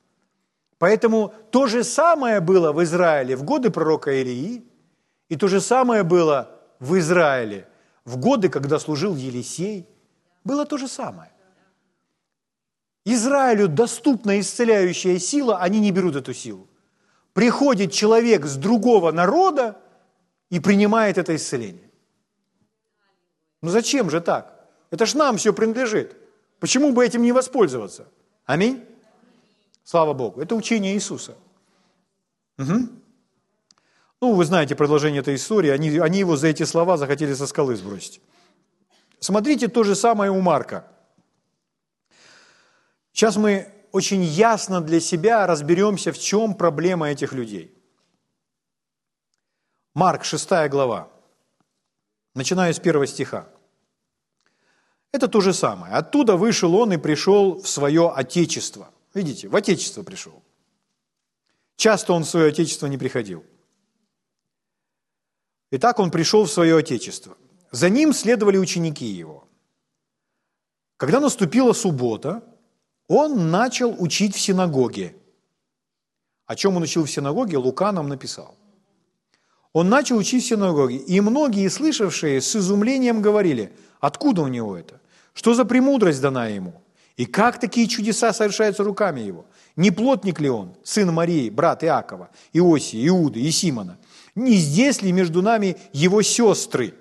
Поэтому то же самое было в Израиле в годы пророка Илии, и то же самое было в Израиле – в годы, когда служил Елисей, было то же самое. Израилю доступна исцеляющая сила, они не берут эту силу. Приходит человек с другого народа и принимает это исцеление. Ну зачем же так? Это ж нам все принадлежит. Почему бы этим не воспользоваться? Аминь. Слава Богу. Это учение Иисуса. Угу. Ну, вы знаете продолжение этой истории, они, они его за эти слова захотели со скалы сбросить. Смотрите то же самое у Марка. Сейчас мы очень ясно для себя разберемся, в чем проблема этих людей. Марк, 6 глава, начиная с первого стиха. Это то же самое. Оттуда вышел он и пришел в свое отечество. Видите, в отечество пришел. Часто он в свое отечество не приходил. Итак, он пришел в свое отечество. За ним следовали ученики его. Когда наступила суббота, он начал учить в синагоге. О чем он учил в синагоге, Лука нам написал. Он начал учить в синагоге, и многие, слышавшие, с изумлением говорили, откуда у него это? Что за премудрость дана ему? И как такие чудеса совершаются руками его? Не плотник ли он, сын Марии, брат Иакова, Иосии, Иуды и Симона? Не здесь ли между нами его сестры?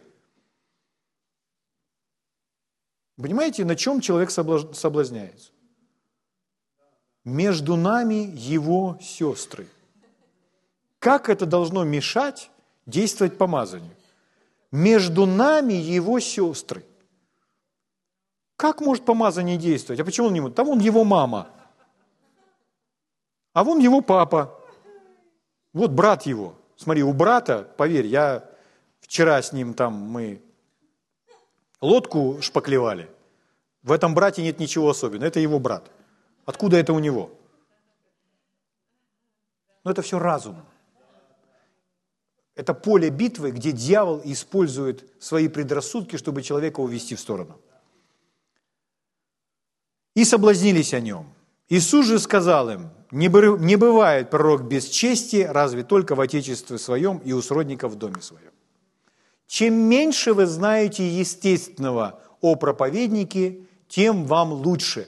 Понимаете, на чем человек соблазняется? Между нами его сестры. Как это должно мешать действовать помазанию? Между нами его сестры. Как может помазание действовать? А почему он не может? Там он его мама. А вон его папа. Вот брат его. Смотри, у брата, поверь, я вчера с ним там мы лодку шпаклевали. В этом брате нет ничего особенного. Это его брат. Откуда это у него? Но это все разум. Это поле битвы, где дьявол использует свои предрассудки, чтобы человека увести в сторону. И соблазнились о нем. Иисус же сказал им, не бывает пророк без чести, разве только в Отечестве своем и у сродников в доме своем. Чем меньше вы знаете естественного о проповеднике, тем вам лучше.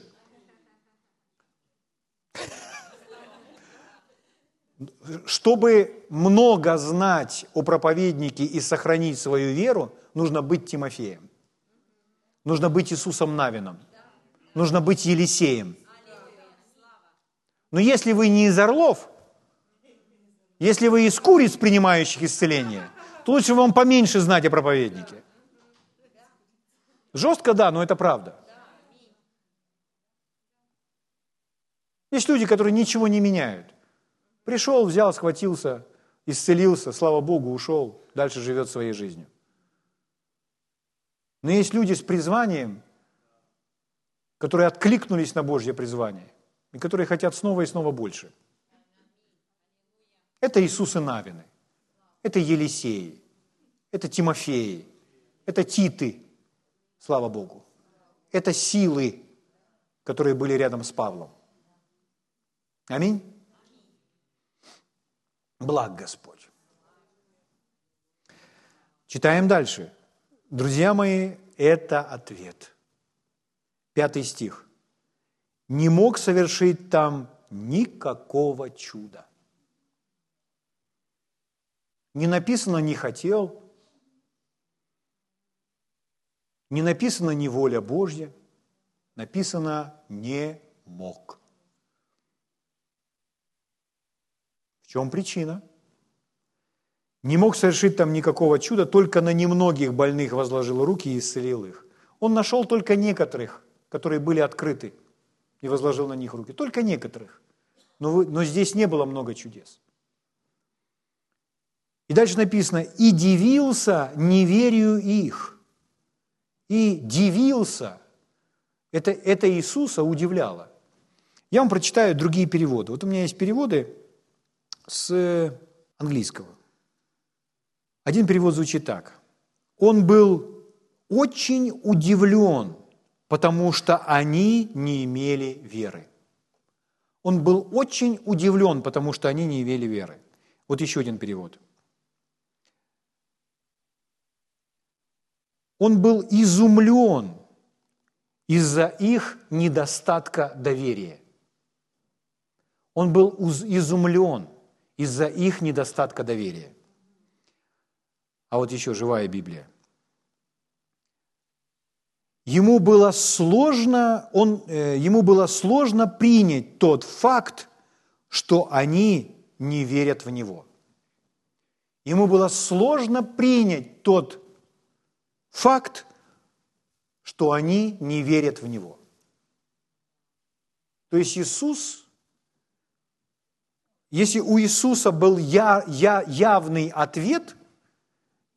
Чтобы много знать о проповеднике и сохранить свою веру, нужно быть Тимофеем. Нужно быть Иисусом Навином. Нужно быть Елисеем. Но если вы не из орлов, если вы из куриц, принимающих исцеление, то лучше вам поменьше знать о проповеднике. Жестко, да, но это правда. Есть люди, которые ничего не меняют. Пришел, взял, схватился, исцелился, слава Богу, ушел, дальше живет своей жизнью. Но есть люди с призванием, которые откликнулись на Божье призвание и которые хотят снова и снова больше. Это Иисусы Навины, это Елисеи, это Тимофеи, это Титы, слава Богу. Это силы, которые были рядом с Павлом. Аминь. Благ Господь. Читаем дальше. Друзья мои, это ответ. Пятый стих. Не мог совершить там никакого чуда. Не написано «не хотел», не написано «не воля Божья», написано «не мог». В чем причина? Не мог совершить там никакого чуда, только на немногих больных возложил руки и исцелил их. Он нашел только некоторых, которые были открыты, и возложил на них руки. Только некоторых. Но, вы, но здесь не было много чудес. И дальше написано, и дивился неверию их. И дивился. Это, это Иисуса удивляло. Я вам прочитаю другие переводы. Вот у меня есть переводы с английского. Один перевод звучит так. Он был очень удивлен потому что они не имели веры. Он был очень удивлен, потому что они не имели веры. Вот еще один перевод. Он был изумлен из-за их недостатка доверия. Он был изумлен из-за их недостатка доверия. А вот еще живая Библия. Ему было сложно, он, э, ему было сложно принять тот факт, что они не верят в Него. ему было сложно принять тот факт, что они не верят в Него. То есть Иисус, если у Иисуса был я, я, явный ответ,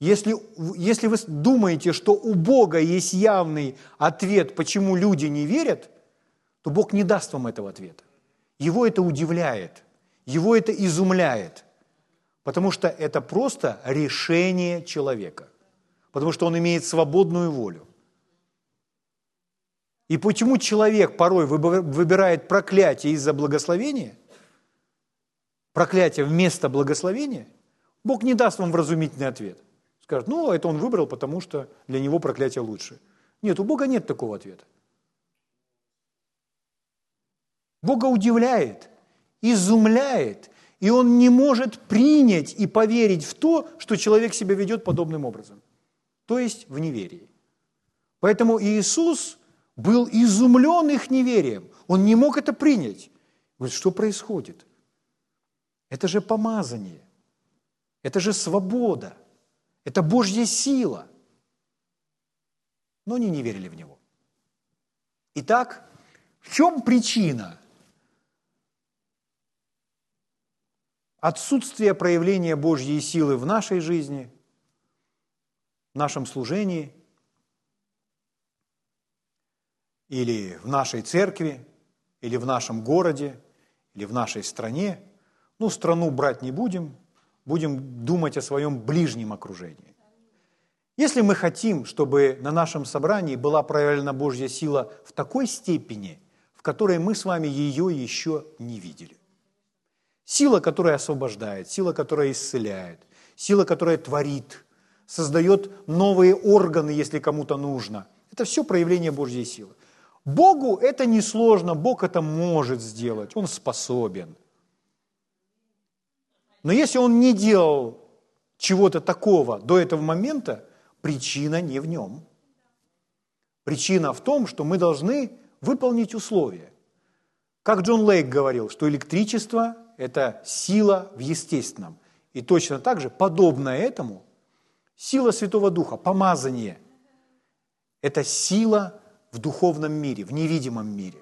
если, если вы думаете, что у Бога есть явный ответ, почему люди не верят, то Бог не даст вам этого ответа. Его это удивляет, его это изумляет, потому что это просто решение человека, потому что он имеет свободную волю. И почему человек порой выбирает проклятие из-за благословения, проклятие вместо благословения, Бог не даст вам вразумительный ответ. Скажет, ну, это он выбрал, потому что для него проклятие лучше. Нет, у Бога нет такого ответа. Бога удивляет, изумляет, и он не может принять и поверить в то, что человек себя ведет подобным образом, то есть в неверии. Поэтому Иисус был изумлен их неверием. Он не мог это принять. Говорит, что происходит? Это же помазание. Это же свобода. Это Божья сила. Но они не верили в Него. Итак, в чем причина отсутствия проявления Божьей силы в нашей жизни, в нашем служении – или в нашей церкви, или в нашем городе, или в нашей стране. Ну, страну брать не будем, будем думать о своем ближнем окружении. Если мы хотим, чтобы на нашем собрании была проявлена Божья сила в такой степени, в которой мы с вами ее еще не видели. Сила, которая освобождает, сила, которая исцеляет, сила, которая творит, создает новые органы, если кому-то нужно. Это все проявление Божьей силы. Богу это несложно, Бог это может сделать, Он способен. Но если Он не делал чего-то такого до этого момента, причина не в нем. Причина в том, что мы должны выполнить условия. Как Джон Лейк говорил, что электричество – это сила в естественном. И точно так же, подобно этому, сила Святого Духа, помазание – это сила в духовном мире, в невидимом мире.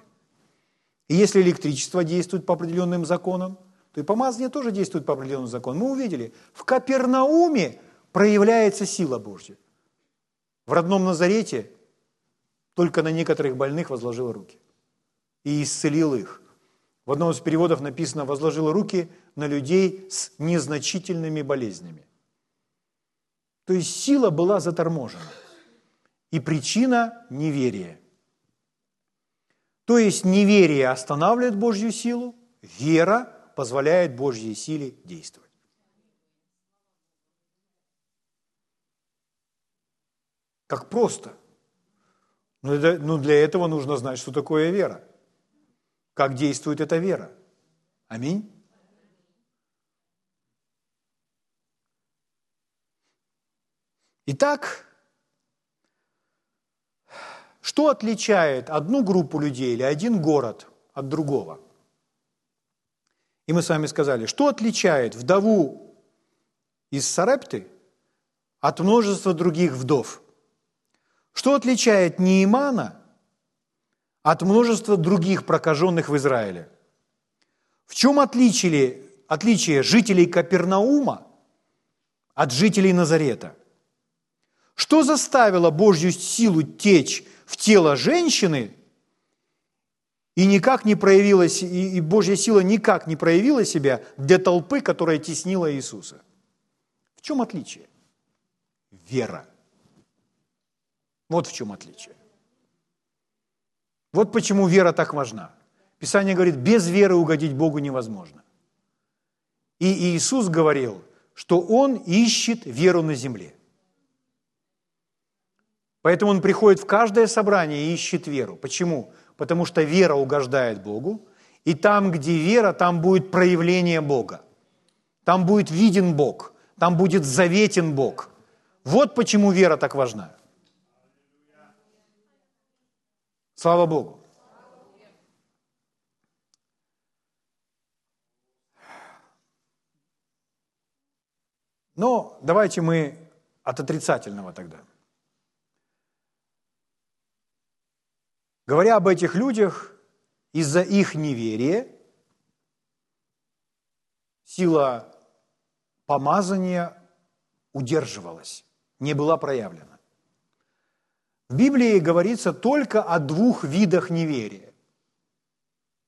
И если электричество действует по определенным законам, то и помазание тоже действует по определенным законам. Мы увидели, в Капернауме проявляется сила Божья. В родном Назарете только на некоторых больных возложил руки и исцелил их. В одном из переводов написано «возложил руки на людей с незначительными болезнями». То есть сила была заторможена – и причина – неверие. То есть неверие останавливает Божью силу, вера позволяет Божьей силе действовать. Как просто. Но, это, но для этого нужно знать, что такое вера. Как действует эта вера. Аминь. Итак, что отличает одну группу людей или один город от другого? И мы с вами сказали, что отличает вдову из Сарепты от множества других вдов? Что отличает Неимана от множества других прокаженных в Израиле? В чем отличие, отличие жителей Капернаума от жителей Назарета? Что заставило Божью силу течь в тело женщины, и никак не проявилась, и Божья сила никак не проявила себя для толпы, которая теснила Иисуса. В чем отличие? Вера. Вот в чем отличие. Вот почему вера так важна. Писание говорит, без веры угодить Богу невозможно. И Иисус говорил, что Он ищет веру на земле. Поэтому он приходит в каждое собрание и ищет веру. Почему? Потому что вера угождает Богу, и там, где вера, там будет проявление Бога. Там будет виден Бог, там будет заветен Бог. Вот почему вера так важна. Слава Богу. Но давайте мы от отрицательного тогда. Говоря об этих людях, из-за их неверия сила помазания удерживалась, не была проявлена. В Библии говорится только о двух видах неверия.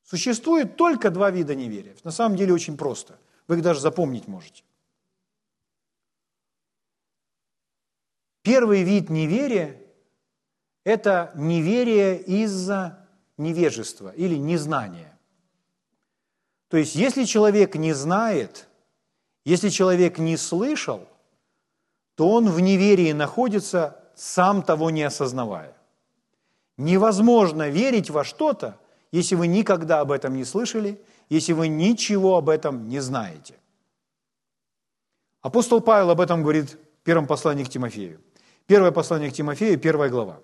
Существует только два вида неверия. На самом деле очень просто. Вы их даже запомнить можете. Первый вид неверия – это неверие из-за невежества или незнания. То есть, если человек не знает, если человек не слышал, то он в неверии находится, сам того не осознавая. Невозможно верить во что-то, если вы никогда об этом не слышали, если вы ничего об этом не знаете. Апостол Павел об этом говорит в первом послании к Тимофею. Первое послание к Тимофею, первая глава.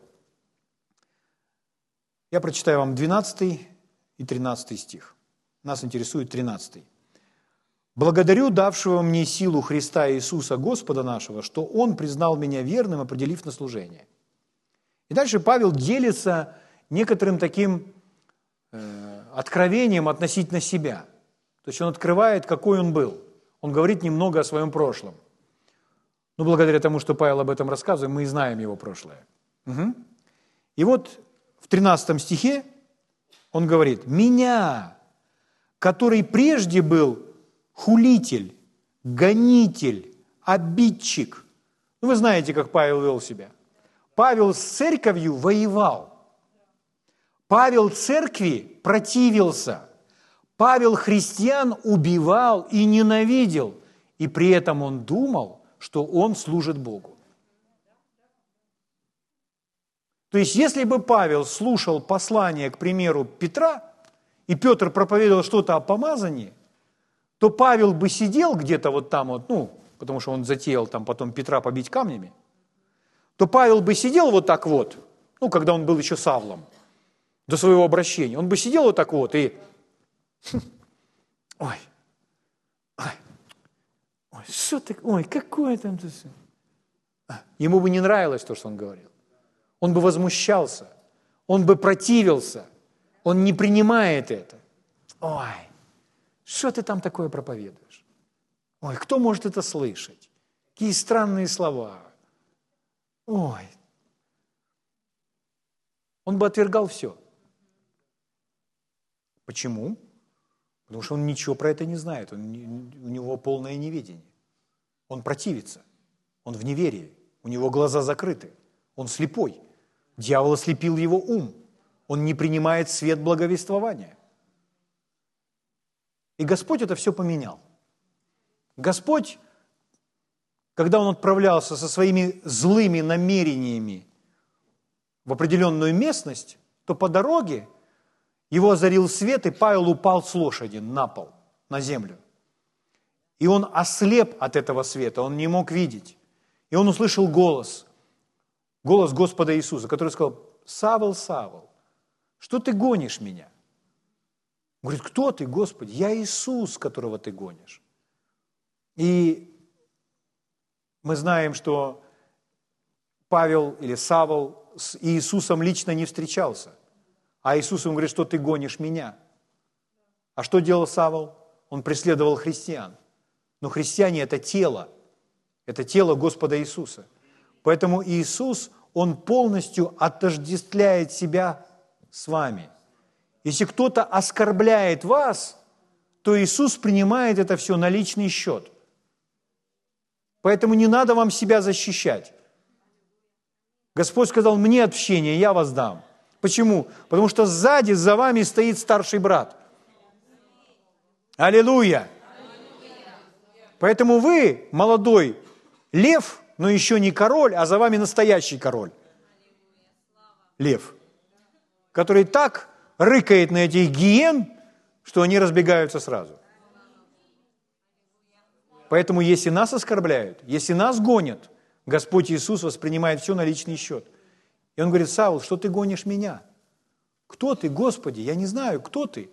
Я прочитаю вам 12 и 13 стих. Нас интересует 13. «Благодарю давшего мне силу Христа Иисуса Господа нашего, что Он признал меня верным, определив на служение». И дальше Павел делится некоторым таким э, откровением относительно себя. То есть он открывает, какой он был. Он говорит немного о своем прошлом. Ну, благодаря тому, что Павел об этом рассказывает, мы и знаем его прошлое. Угу. И вот в 13 стихе он говорит, «Меня, который прежде был хулитель, гонитель, обидчик». Ну, вы знаете, как Павел вел себя. Павел с церковью воевал. Павел церкви противился. Павел христиан убивал и ненавидел. И при этом он думал, что он служит Богу. То есть, если бы Павел слушал послание, к примеру, Петра, и Петр проповедовал что-то о помазании, то Павел бы сидел где-то вот там вот, ну, потому что он затеял там потом Петра побить камнями, то Павел бы сидел вот так вот, ну, когда он был еще Савлом, до своего обращения, он бы сидел вот так вот и... Ой, ой, ой, что так, ой, какое там... Ему бы не нравилось то, что он говорил. Он бы возмущался, он бы противился, он не принимает это. Ой, что ты там такое проповедуешь? Ой, кто может это слышать? Какие странные слова. Ой. Он бы отвергал все. Почему? Потому что он ничего про это не знает, он, у него полное неведение. Он противится, он в неверии, у него глаза закрыты, он слепой. Дьявол ослепил его ум. Он не принимает свет благовествования. И Господь это все поменял. Господь, когда Он отправлялся со своими злыми намерениями в определенную местность, то по дороге его озарил свет, и Павел упал с лошади на пол, на землю. И он ослеп от этого света, он не мог видеть. И он услышал голос, голос Господа Иисуса, который сказал, Савол, Савол, что ты гонишь меня? Говорит, кто ты, Господи? Я Иисус, которого ты гонишь. И мы знаем, что Павел или Савол с Иисусом лично не встречался. А Иисус ему говорит, что ты гонишь меня. А что делал Савол? Он преследовал христиан. Но христиане – это тело. Это тело Господа Иисуса. Поэтому Иисус, Он полностью отождествляет себя с вами. Если кто-то оскорбляет вас, то Иисус принимает это все на личный счет. Поэтому не надо вам себя защищать. Господь сказал, мне общение, я вас дам. Почему? Потому что сзади за вами стоит старший брат. Аллилуйя! Поэтому вы, молодой лев, но еще не король, а за вами настоящий король. Лев, который так рыкает на этих гиен, что они разбегаются сразу. Поэтому, если нас оскорбляют, если нас гонят, Господь Иисус воспринимает все на личный счет. И он говорит, Саул, что ты гонишь меня? Кто ты, Господи? Я не знаю, кто ты?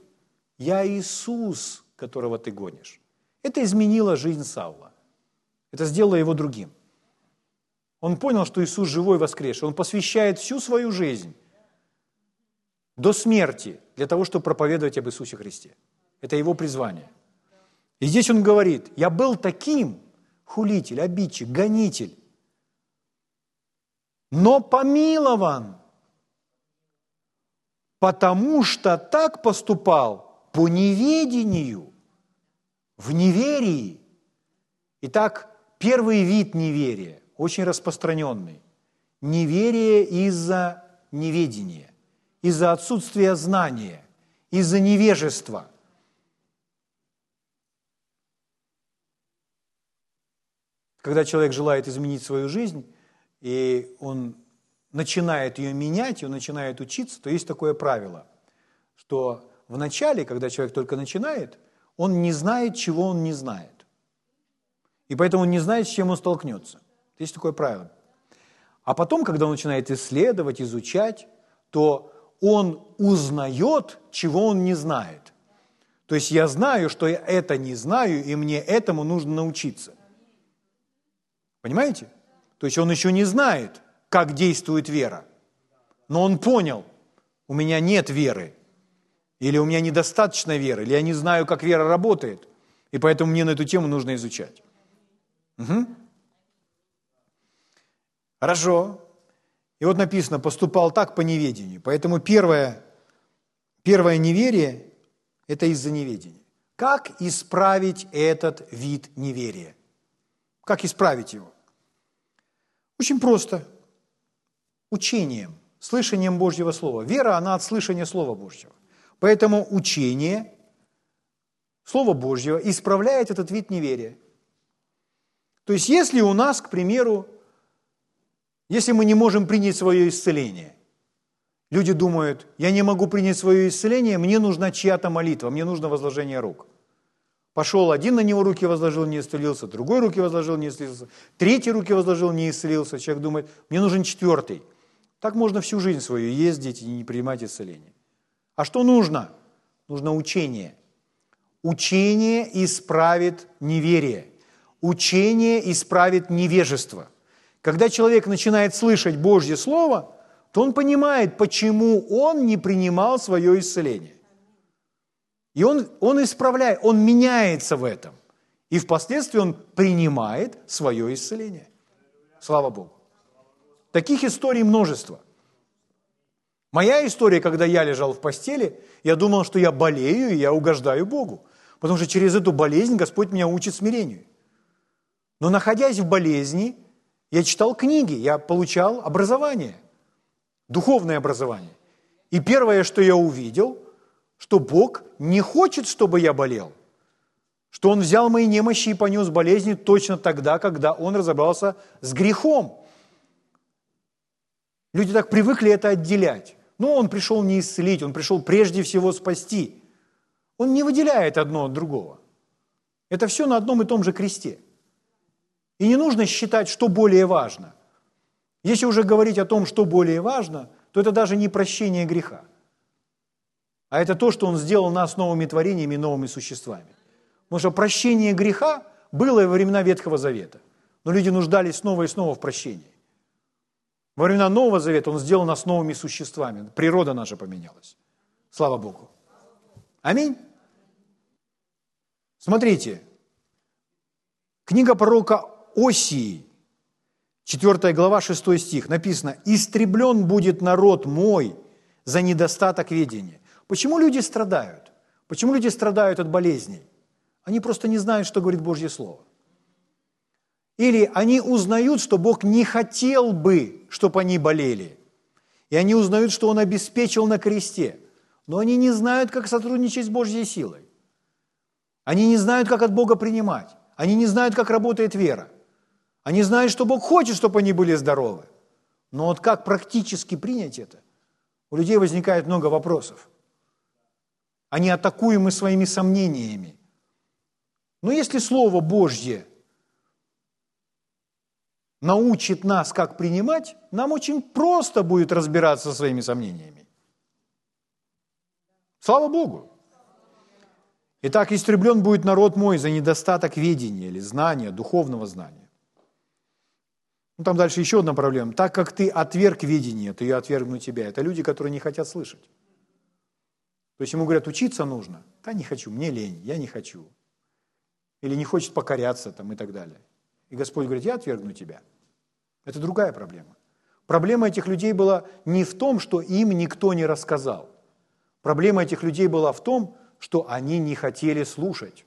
Я Иисус, которого ты гонишь. Это изменило жизнь Саула. Это сделало его другим. Он понял, что Иисус живой воскресший. Он посвящает всю свою жизнь до смерти для того, чтобы проповедовать об Иисусе Христе. Это его призвание. И здесь он говорит, я был таким, хулитель, обидчик, гонитель, но помилован, потому что так поступал по неведению, в неверии. Итак, первый вид неверия, очень распространенный. Неверие из-за неведения, из-за отсутствия знания, из-за невежества. Когда человек желает изменить свою жизнь, и он начинает ее менять, он начинает учиться, то есть такое правило, что в начале, когда человек только начинает, он не знает, чего он не знает. И поэтому он не знает, с чем он столкнется. Есть такое правило. А потом, когда он начинает исследовать, изучать, то он узнает, чего он не знает. То есть я знаю, что я это не знаю, и мне этому нужно научиться. Понимаете? То есть он еще не знает, как действует вера. Но он понял, у меня нет веры, или у меня недостаточно веры, или я не знаю, как вера работает, и поэтому мне на эту тему нужно изучать. Угу. Хорошо. И вот написано, поступал так по неведению. Поэтому первое, первое неверие – это из-за неведения. Как исправить этот вид неверия? Как исправить его? Очень просто. Учением, слышанием Божьего Слова. Вера, она от слышания Слова Божьего. Поэтому учение, Слово Божьего, исправляет этот вид неверия. То есть если у нас, к примеру, если мы не можем принять свое исцеление, люди думают, я не могу принять свое исцеление, мне нужна чья-то молитва, мне нужно возложение рук. Пошел один на него руки возложил, не исцелился, другой руки возложил, не исцелился, третий руки возложил, не исцелился. Человек думает, мне нужен четвертый. Так можно всю жизнь свою ездить и не принимать исцеление. А что нужно? Нужно учение. Учение исправит неверие. Учение исправит невежество. Когда человек начинает слышать Божье Слово, то он понимает, почему он не принимал свое исцеление. И он, он исправляет, он меняется в этом. И впоследствии он принимает свое исцеление. Слава Богу. Таких историй множество. Моя история, когда я лежал в постели, я думал, что я болею и я угождаю Богу. Потому что через эту болезнь Господь меня учит смирению. Но находясь в болезни, я читал книги, я получал образование, духовное образование. И первое, что я увидел, что Бог не хочет, чтобы я болел, что Он взял мои немощи и понес болезни точно тогда, когда Он разобрался с грехом. Люди так привыкли это отделять. Но Он пришел не исцелить, Он пришел прежде всего спасти. Он не выделяет одно от другого. Это все на одном и том же кресте – и не нужно считать, что более важно. Если уже говорить о том, что более важно, то это даже не прощение греха, а это то, что Он сделал нас новыми творениями, новыми существами. Потому что прощение греха было во времена Ветхого Завета, но люди нуждались снова и снова в прощении. Во времена Нового Завета Он сделал нас новыми существами, природа наша поменялась. Слава Богу. Аминь. Смотрите, книга пророка Осии, 4 глава, 6 стих, написано, «Истреблен будет народ мой за недостаток ведения». Почему люди страдают? Почему люди страдают от болезней? Они просто не знают, что говорит Божье Слово. Или они узнают, что Бог не хотел бы, чтобы они болели. И они узнают, что Он обеспечил на кресте. Но они не знают, как сотрудничать с Божьей силой. Они не знают, как от Бога принимать. Они не знают, как работает вера. Они знают, что Бог хочет, чтобы они были здоровы. Но вот как практически принять это? У людей возникает много вопросов. Они атакуемы своими сомнениями. Но если Слово Божье научит нас, как принимать, нам очень просто будет разбираться со своими сомнениями. Слава Богу! Итак, истреблен будет народ мой за недостаток ведения или знания, духовного знания. Ну, там дальше еще одна проблема. Так как ты отверг видение, то я отвергну тебя. Это люди, которые не хотят слышать. То есть ему говорят, учиться нужно. Да не хочу, мне лень, я не хочу. Или не хочет покоряться там и так далее. И Господь говорит, я отвергну тебя. Это другая проблема. Проблема этих людей была не в том, что им никто не рассказал. Проблема этих людей была в том, что они не хотели слушать.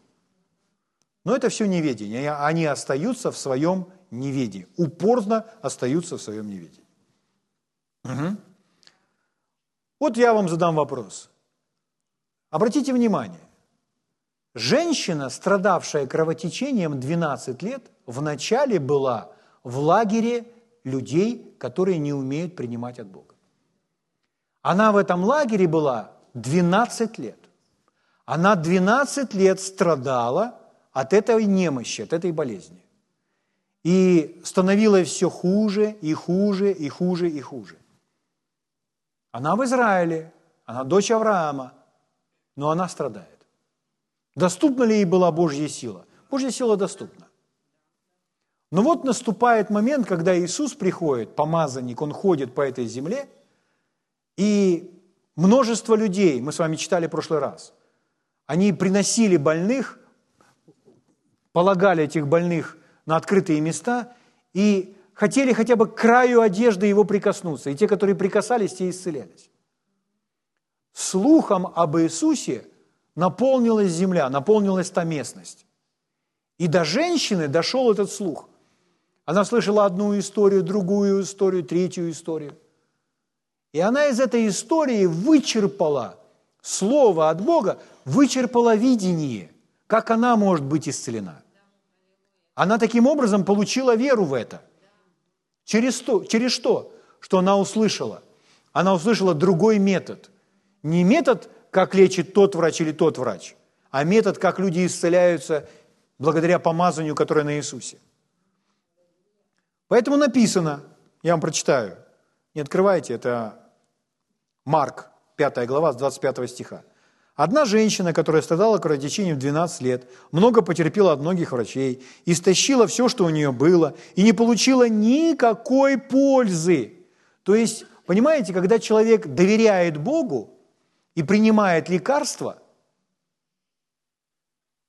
Но это все неведение. Они остаются в своем неведении. Упорно остаются в своем неведении. Угу. Вот я вам задам вопрос. Обратите внимание. Женщина, страдавшая кровотечением 12 лет, вначале была в лагере людей, которые не умеют принимать от Бога. Она в этом лагере была 12 лет. Она 12 лет страдала от этой немощи, от этой болезни. И становилось все хуже и хуже и хуже и хуже. Она в Израиле, она дочь Авраама, но она страдает. Доступна ли ей была Божья сила? Божья сила доступна. Но вот наступает момент, когда Иисус приходит, помазанник, Он ходит по этой земле, и множество людей, мы с вами читали в прошлый раз, они приносили больных, полагали этих больных на открытые места и хотели хотя бы к краю одежды его прикоснуться. И те, которые прикасались, те исцелялись. Слухом об Иисусе наполнилась земля, наполнилась та местность. И до женщины дошел этот слух. Она слышала одну историю, другую историю, третью историю. И она из этой истории вычерпала слово от Бога, вычерпала видение, как она может быть исцелена. Она таким образом получила веру в это. Через, то, через что? Что она услышала? Она услышала другой метод. Не метод, как лечит тот врач или тот врач, а метод, как люди исцеляются благодаря помазанию, которое на Иисусе. Поэтому написано, я вам прочитаю, не открывайте, это Марк, 5 глава, с 25 стиха. Одна женщина, которая страдала кровотечением 12 лет, много потерпела от многих врачей, истощила все, что у нее было, и не получила никакой пользы. То есть, понимаете, когда человек доверяет Богу и принимает лекарства,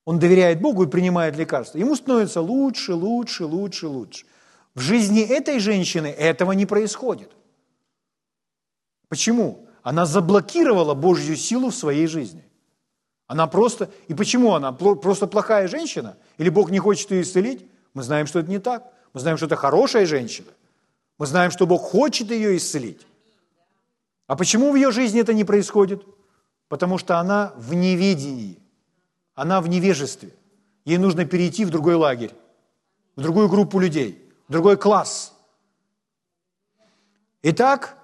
он доверяет Богу и принимает лекарства, ему становится лучше, лучше, лучше, лучше. В жизни этой женщины этого не происходит. Почему? Она заблокировала Божью силу в своей жизни. Она просто... И почему она? Просто плохая женщина? Или Бог не хочет ее исцелить? Мы знаем, что это не так. Мы знаем, что это хорошая женщина. Мы знаем, что Бог хочет ее исцелить. А почему в ее жизни это не происходит? Потому что она в неведении. Она в невежестве. Ей нужно перейти в другой лагерь, в другую группу людей, в другой класс. Итак,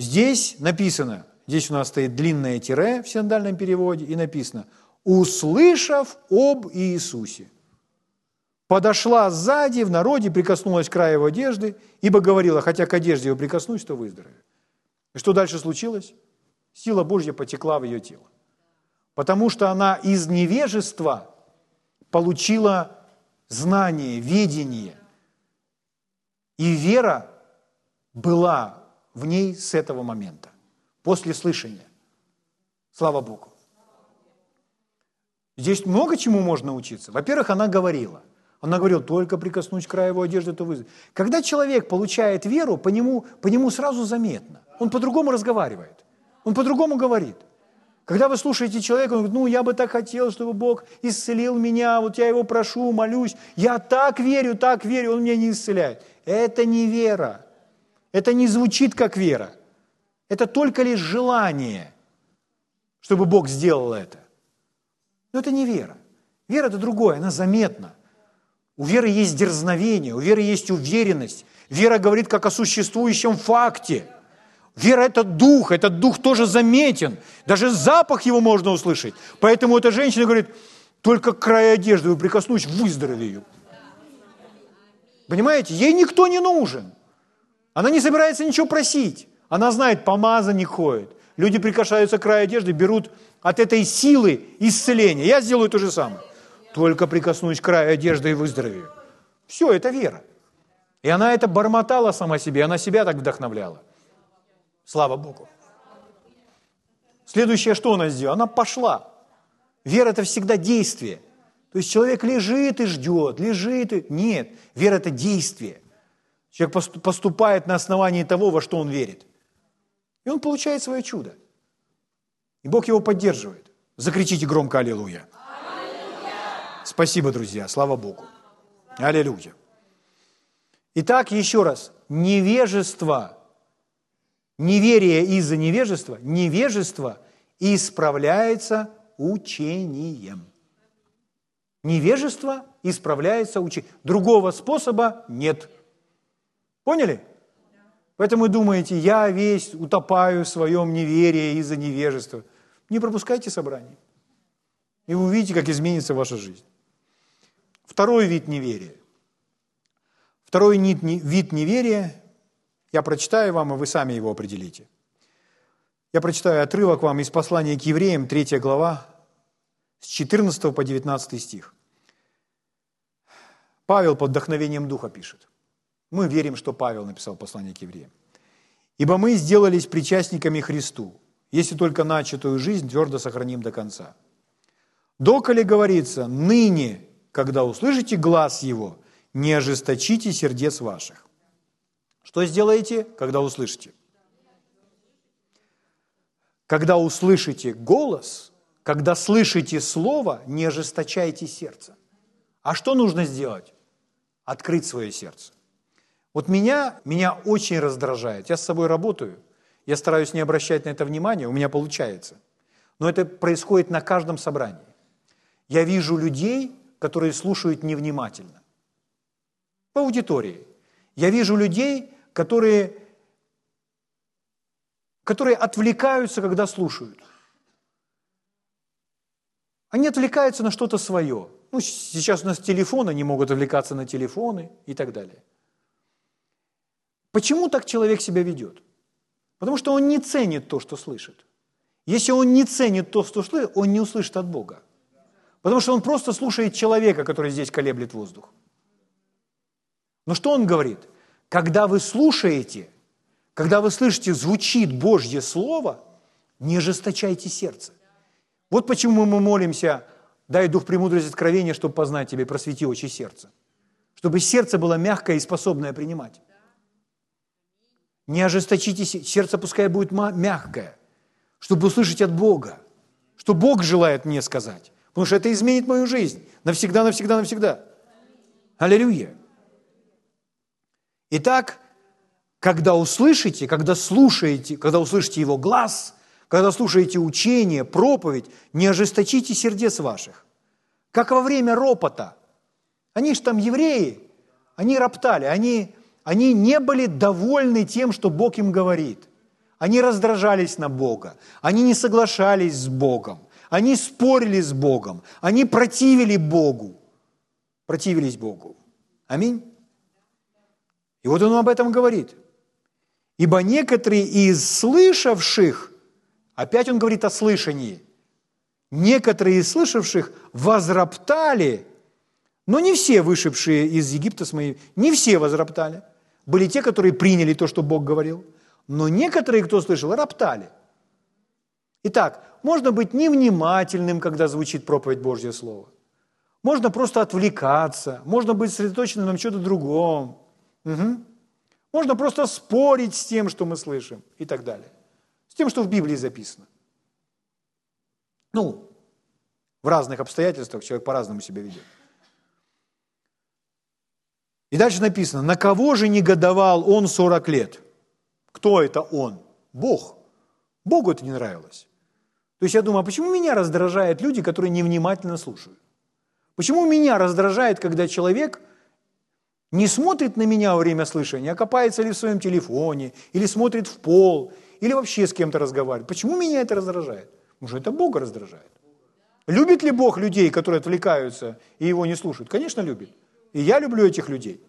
Здесь написано, здесь у нас стоит длинное тире в синодальном переводе, и написано «услышав об Иисусе». Подошла сзади, в народе, прикоснулась к краю его одежды, ибо говорила, хотя к одежде его прикоснусь, то выздоровею. И что дальше случилось? Сила Божья потекла в ее тело. Потому что она из невежества получила знание, видение. И вера была в ней с этого момента, после слышания. Слава Богу. Здесь много чему можно учиться. Во-первых, она говорила. Она говорила, только прикоснусь к краю его одежды, то вызов. Когда человек получает веру, по нему, по нему сразу заметно. Он по-другому разговаривает. Он по-другому говорит. Когда вы слушаете человека, он говорит, ну, я бы так хотел, чтобы Бог исцелил меня, вот я его прошу, молюсь. Я так верю, так верю, он меня не исцеляет. Это не вера. Это не звучит как вера. Это только лишь желание, чтобы Бог сделал это. Но это не вера. Вера – это другое, она заметна. У веры есть дерзновение, у веры есть уверенность. Вера говорит как о существующем факте. Вера – это дух, этот дух тоже заметен. Даже запах его можно услышать. Поэтому эта женщина говорит, только к краю одежды вы прикоснусь, выздоровею. Понимаете, ей никто не нужен. Она не собирается ничего просить. Она знает, помазанник ходит. Люди прикасаются к краю одежды, берут от этой силы исцеления. Я сделаю то же самое. Только прикоснусь к краю одежды и выздоровею. Все, это вера. И она это бормотала сама себе, она себя так вдохновляла. Слава Богу. Следующее, что она сделала? Она пошла. Вера – это всегда действие. То есть человек лежит и ждет, лежит и... Нет, вера – это действие. Человек поступает на основании того, во что он верит. И он получает свое чудо. И Бог его поддерживает. Закричите громко «Аллилуйя». Аллилуйя. Спасибо, друзья, слава Богу. Аллилуйя. Итак, еще раз. Невежество, неверие из-за невежества, невежество исправляется учением. Невежество исправляется учением. Другого способа нет. Поняли? Поэтому вы думаете, я весь утопаю в своем неверии из-за невежества. Не пропускайте собрание. И вы увидите, как изменится ваша жизнь. Второй вид неверия. Второй вид неверия, я прочитаю вам, и вы сами его определите. Я прочитаю отрывок вам из послания к евреям, 3 глава, с 14 по 19 стих. Павел под вдохновением Духа пишет. Мы верим, что Павел написал послание к евреям. «Ибо мы сделались причастниками Христу, если только начатую жизнь твердо сохраним до конца. Доколе говорится, ныне, когда услышите глаз Его, не ожесточите сердец ваших». Что сделаете, когда услышите? Когда услышите голос, когда слышите слово, не ожесточайте сердце. А что нужно сделать? Открыть свое сердце. Вот меня, меня очень раздражает. Я с собой работаю, я стараюсь не обращать на это внимания, у меня получается. Но это происходит на каждом собрании. Я вижу людей, которые слушают невнимательно. По аудитории. Я вижу людей, которые, которые отвлекаются, когда слушают. Они отвлекаются на что-то свое. Ну, сейчас у нас телефон, они могут отвлекаться на телефоны и так далее. Почему так человек себя ведет? Потому что он не ценит то, что слышит. Если он не ценит то, что слышит, он не услышит от Бога. Потому что он просто слушает человека, который здесь колеблет воздух. Но что он говорит? Когда вы слушаете, когда вы слышите, звучит Божье Слово, не ожесточайте сердце. Вот почему мы молимся, дай Дух премудрости откровения, чтобы познать Тебя, просвети очи сердца. Чтобы сердце было мягкое и способное принимать. Не ожесточитесь, сердце пускай будет мягкое, чтобы услышать от Бога, что Бог желает мне сказать. Потому что это изменит мою жизнь навсегда, навсегда, навсегда. Аллилуйя. Итак, когда услышите, когда слушаете, когда услышите Его глаз, когда слушаете учение, проповедь, не ожесточите сердец ваших. Как во время ропота. Они же там евреи, они роптали, они они не были довольны тем, что Бог им говорит. Они раздражались на Бога, они не соглашались с Богом, они спорили с Богом, они противили Богу, противились Богу. Аминь. И вот он об этом говорит. Ибо некоторые из слышавших, опять он говорит о слышании, некоторые из слышавших возроптали, но не все вышедшие из Египта с моей, не все возроптали. Были те, которые приняли то, что Бог говорил, но некоторые, кто слышал, роптали. Итак, можно быть невнимательным, когда звучит проповедь Божье Слово. Можно просто отвлекаться, можно быть сосредоточенным на чем-то другом. Угу. Можно просто спорить с тем, что мы слышим и так далее. С тем, что в Библии записано. Ну, в разных обстоятельствах человек по-разному себя ведет. И дальше написано, на кого же негодовал он 40 лет? Кто это он? Бог. Богу это не нравилось. То есть я думаю, а почему меня раздражают люди, которые невнимательно слушают? Почему меня раздражает, когда человек не смотрит на меня во время слышания, а копается ли в своем телефоне, или смотрит в пол, или вообще с кем-то разговаривает? Почему меня это раздражает? Что это Бога раздражает. Любит ли Бог людей, которые отвлекаются и его не слушают? Конечно, любит. И я люблю этих людей.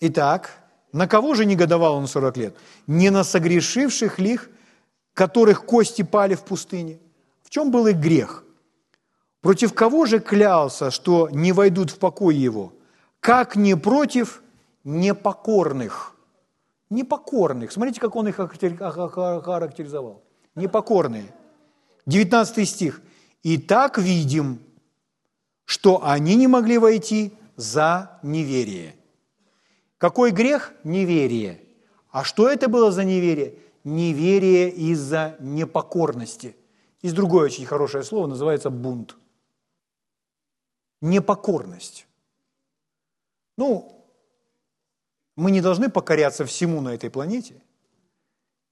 Итак, на кого же негодовал он 40 лет? Не на согрешивших лих, которых кости пали в пустыне. В чем был их грех? Против кого же клялся, что не войдут в покой его? как не против непокорных. Непокорных. Смотрите, как он их характеризовал. Непокорные. 19 стих. «И так видим, что они не могли войти за неверие». Какой грех? Неверие. А что это было за неверие? Неверие из-за непокорности. Есть другое очень хорошее слово, называется бунт. Непокорность. Ну, мы не должны покоряться всему на этой планете.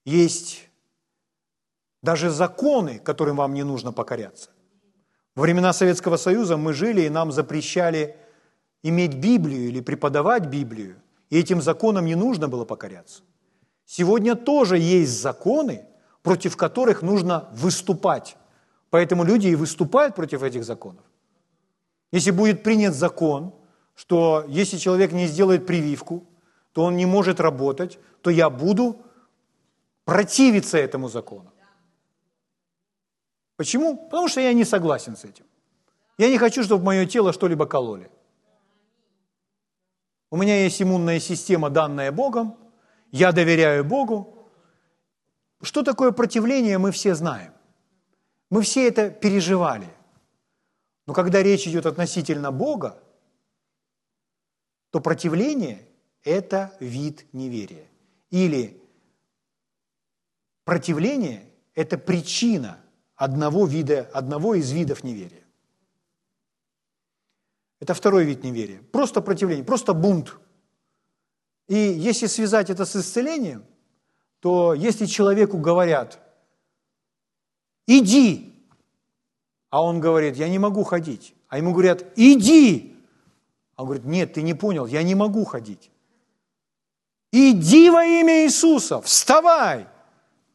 Есть даже законы, которым вам не нужно покоряться. Во времена Советского Союза мы жили, и нам запрещали иметь Библию или преподавать Библию, и этим законам не нужно было покоряться. Сегодня тоже есть законы, против которых нужно выступать. Поэтому люди и выступают против этих законов. Если будет принят закон, что если человек не сделает прививку, то он не может работать, то я буду противиться этому закону. Почему? Потому что я не согласен с этим. Я не хочу, чтобы мое тело что-либо кололи. У меня есть иммунная система, данная Богом, я доверяю Богу. Что такое противление, мы все знаем. Мы все это переживали. Но когда речь идет относительно Бога, то противление – это вид неверия. Или противление – это причина одного, вида, одного из видов неверия. Это второй вид неверия. Просто противление, просто бунт. И если связать это с исцелением, то если человеку говорят, иди, а он говорит, я не могу ходить, а ему говорят, иди, он говорит, нет, ты не понял, я не могу ходить. Иди во имя Иисуса, вставай.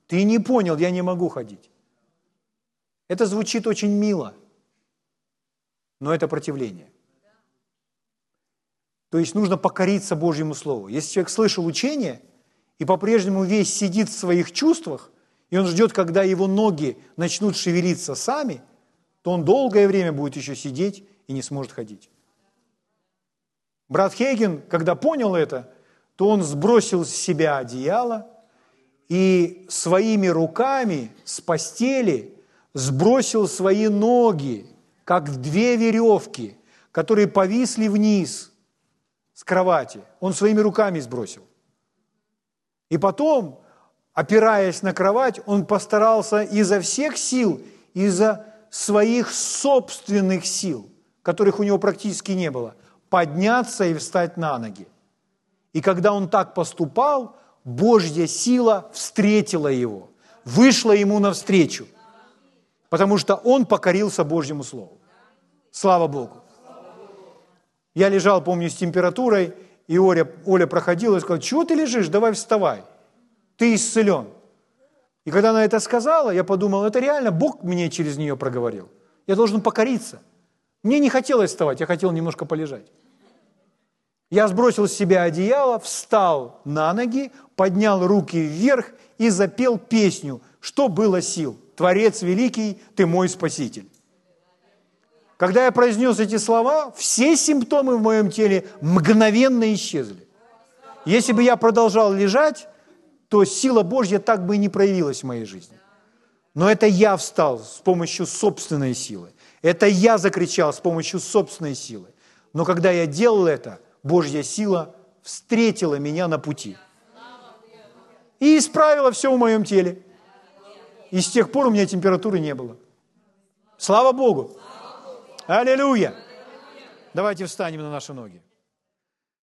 Ты не понял, я не могу ходить. Это звучит очень мило, но это противление. То есть нужно покориться Божьему Слову. Если человек слышал учение и по-прежнему весь сидит в своих чувствах, и он ждет, когда его ноги начнут шевелиться сами, то он долгое время будет еще сидеть и не сможет ходить. Брат Хейген, когда понял это, то он сбросил с себя одеяло и своими руками с постели сбросил свои ноги, как две веревки, которые повисли вниз с кровати. Он своими руками сбросил. И потом, опираясь на кровать, он постарался изо всех сил, изо своих собственных сил, которых у него практически не было, подняться и встать на ноги. И когда он так поступал, Божья сила встретила его, вышла ему навстречу, потому что он покорился Божьему Слову. Слава Богу. Я лежал, помню, с температурой, и Оля, Оля проходила и сказала, чего ты лежишь, давай вставай, ты исцелен. И когда она это сказала, я подумал, это реально Бог мне через нее проговорил. Я должен покориться. Мне не хотелось вставать, я хотел немножко полежать. Я сбросил с себя одеяло, встал на ноги, поднял руки вверх и запел песню «Что было сил? Творец великий, ты мой спаситель». Когда я произнес эти слова, все симптомы в моем теле мгновенно исчезли. Если бы я продолжал лежать, то сила Божья так бы и не проявилась в моей жизни. Но это я встал с помощью собственной силы. Это я закричал с помощью собственной силы. Но когда я делал это, Божья сила встретила меня на пути. И исправила все в моем теле. И с тех пор у меня температуры не было. Слава Богу! Аллилуйя! Давайте встанем на наши ноги.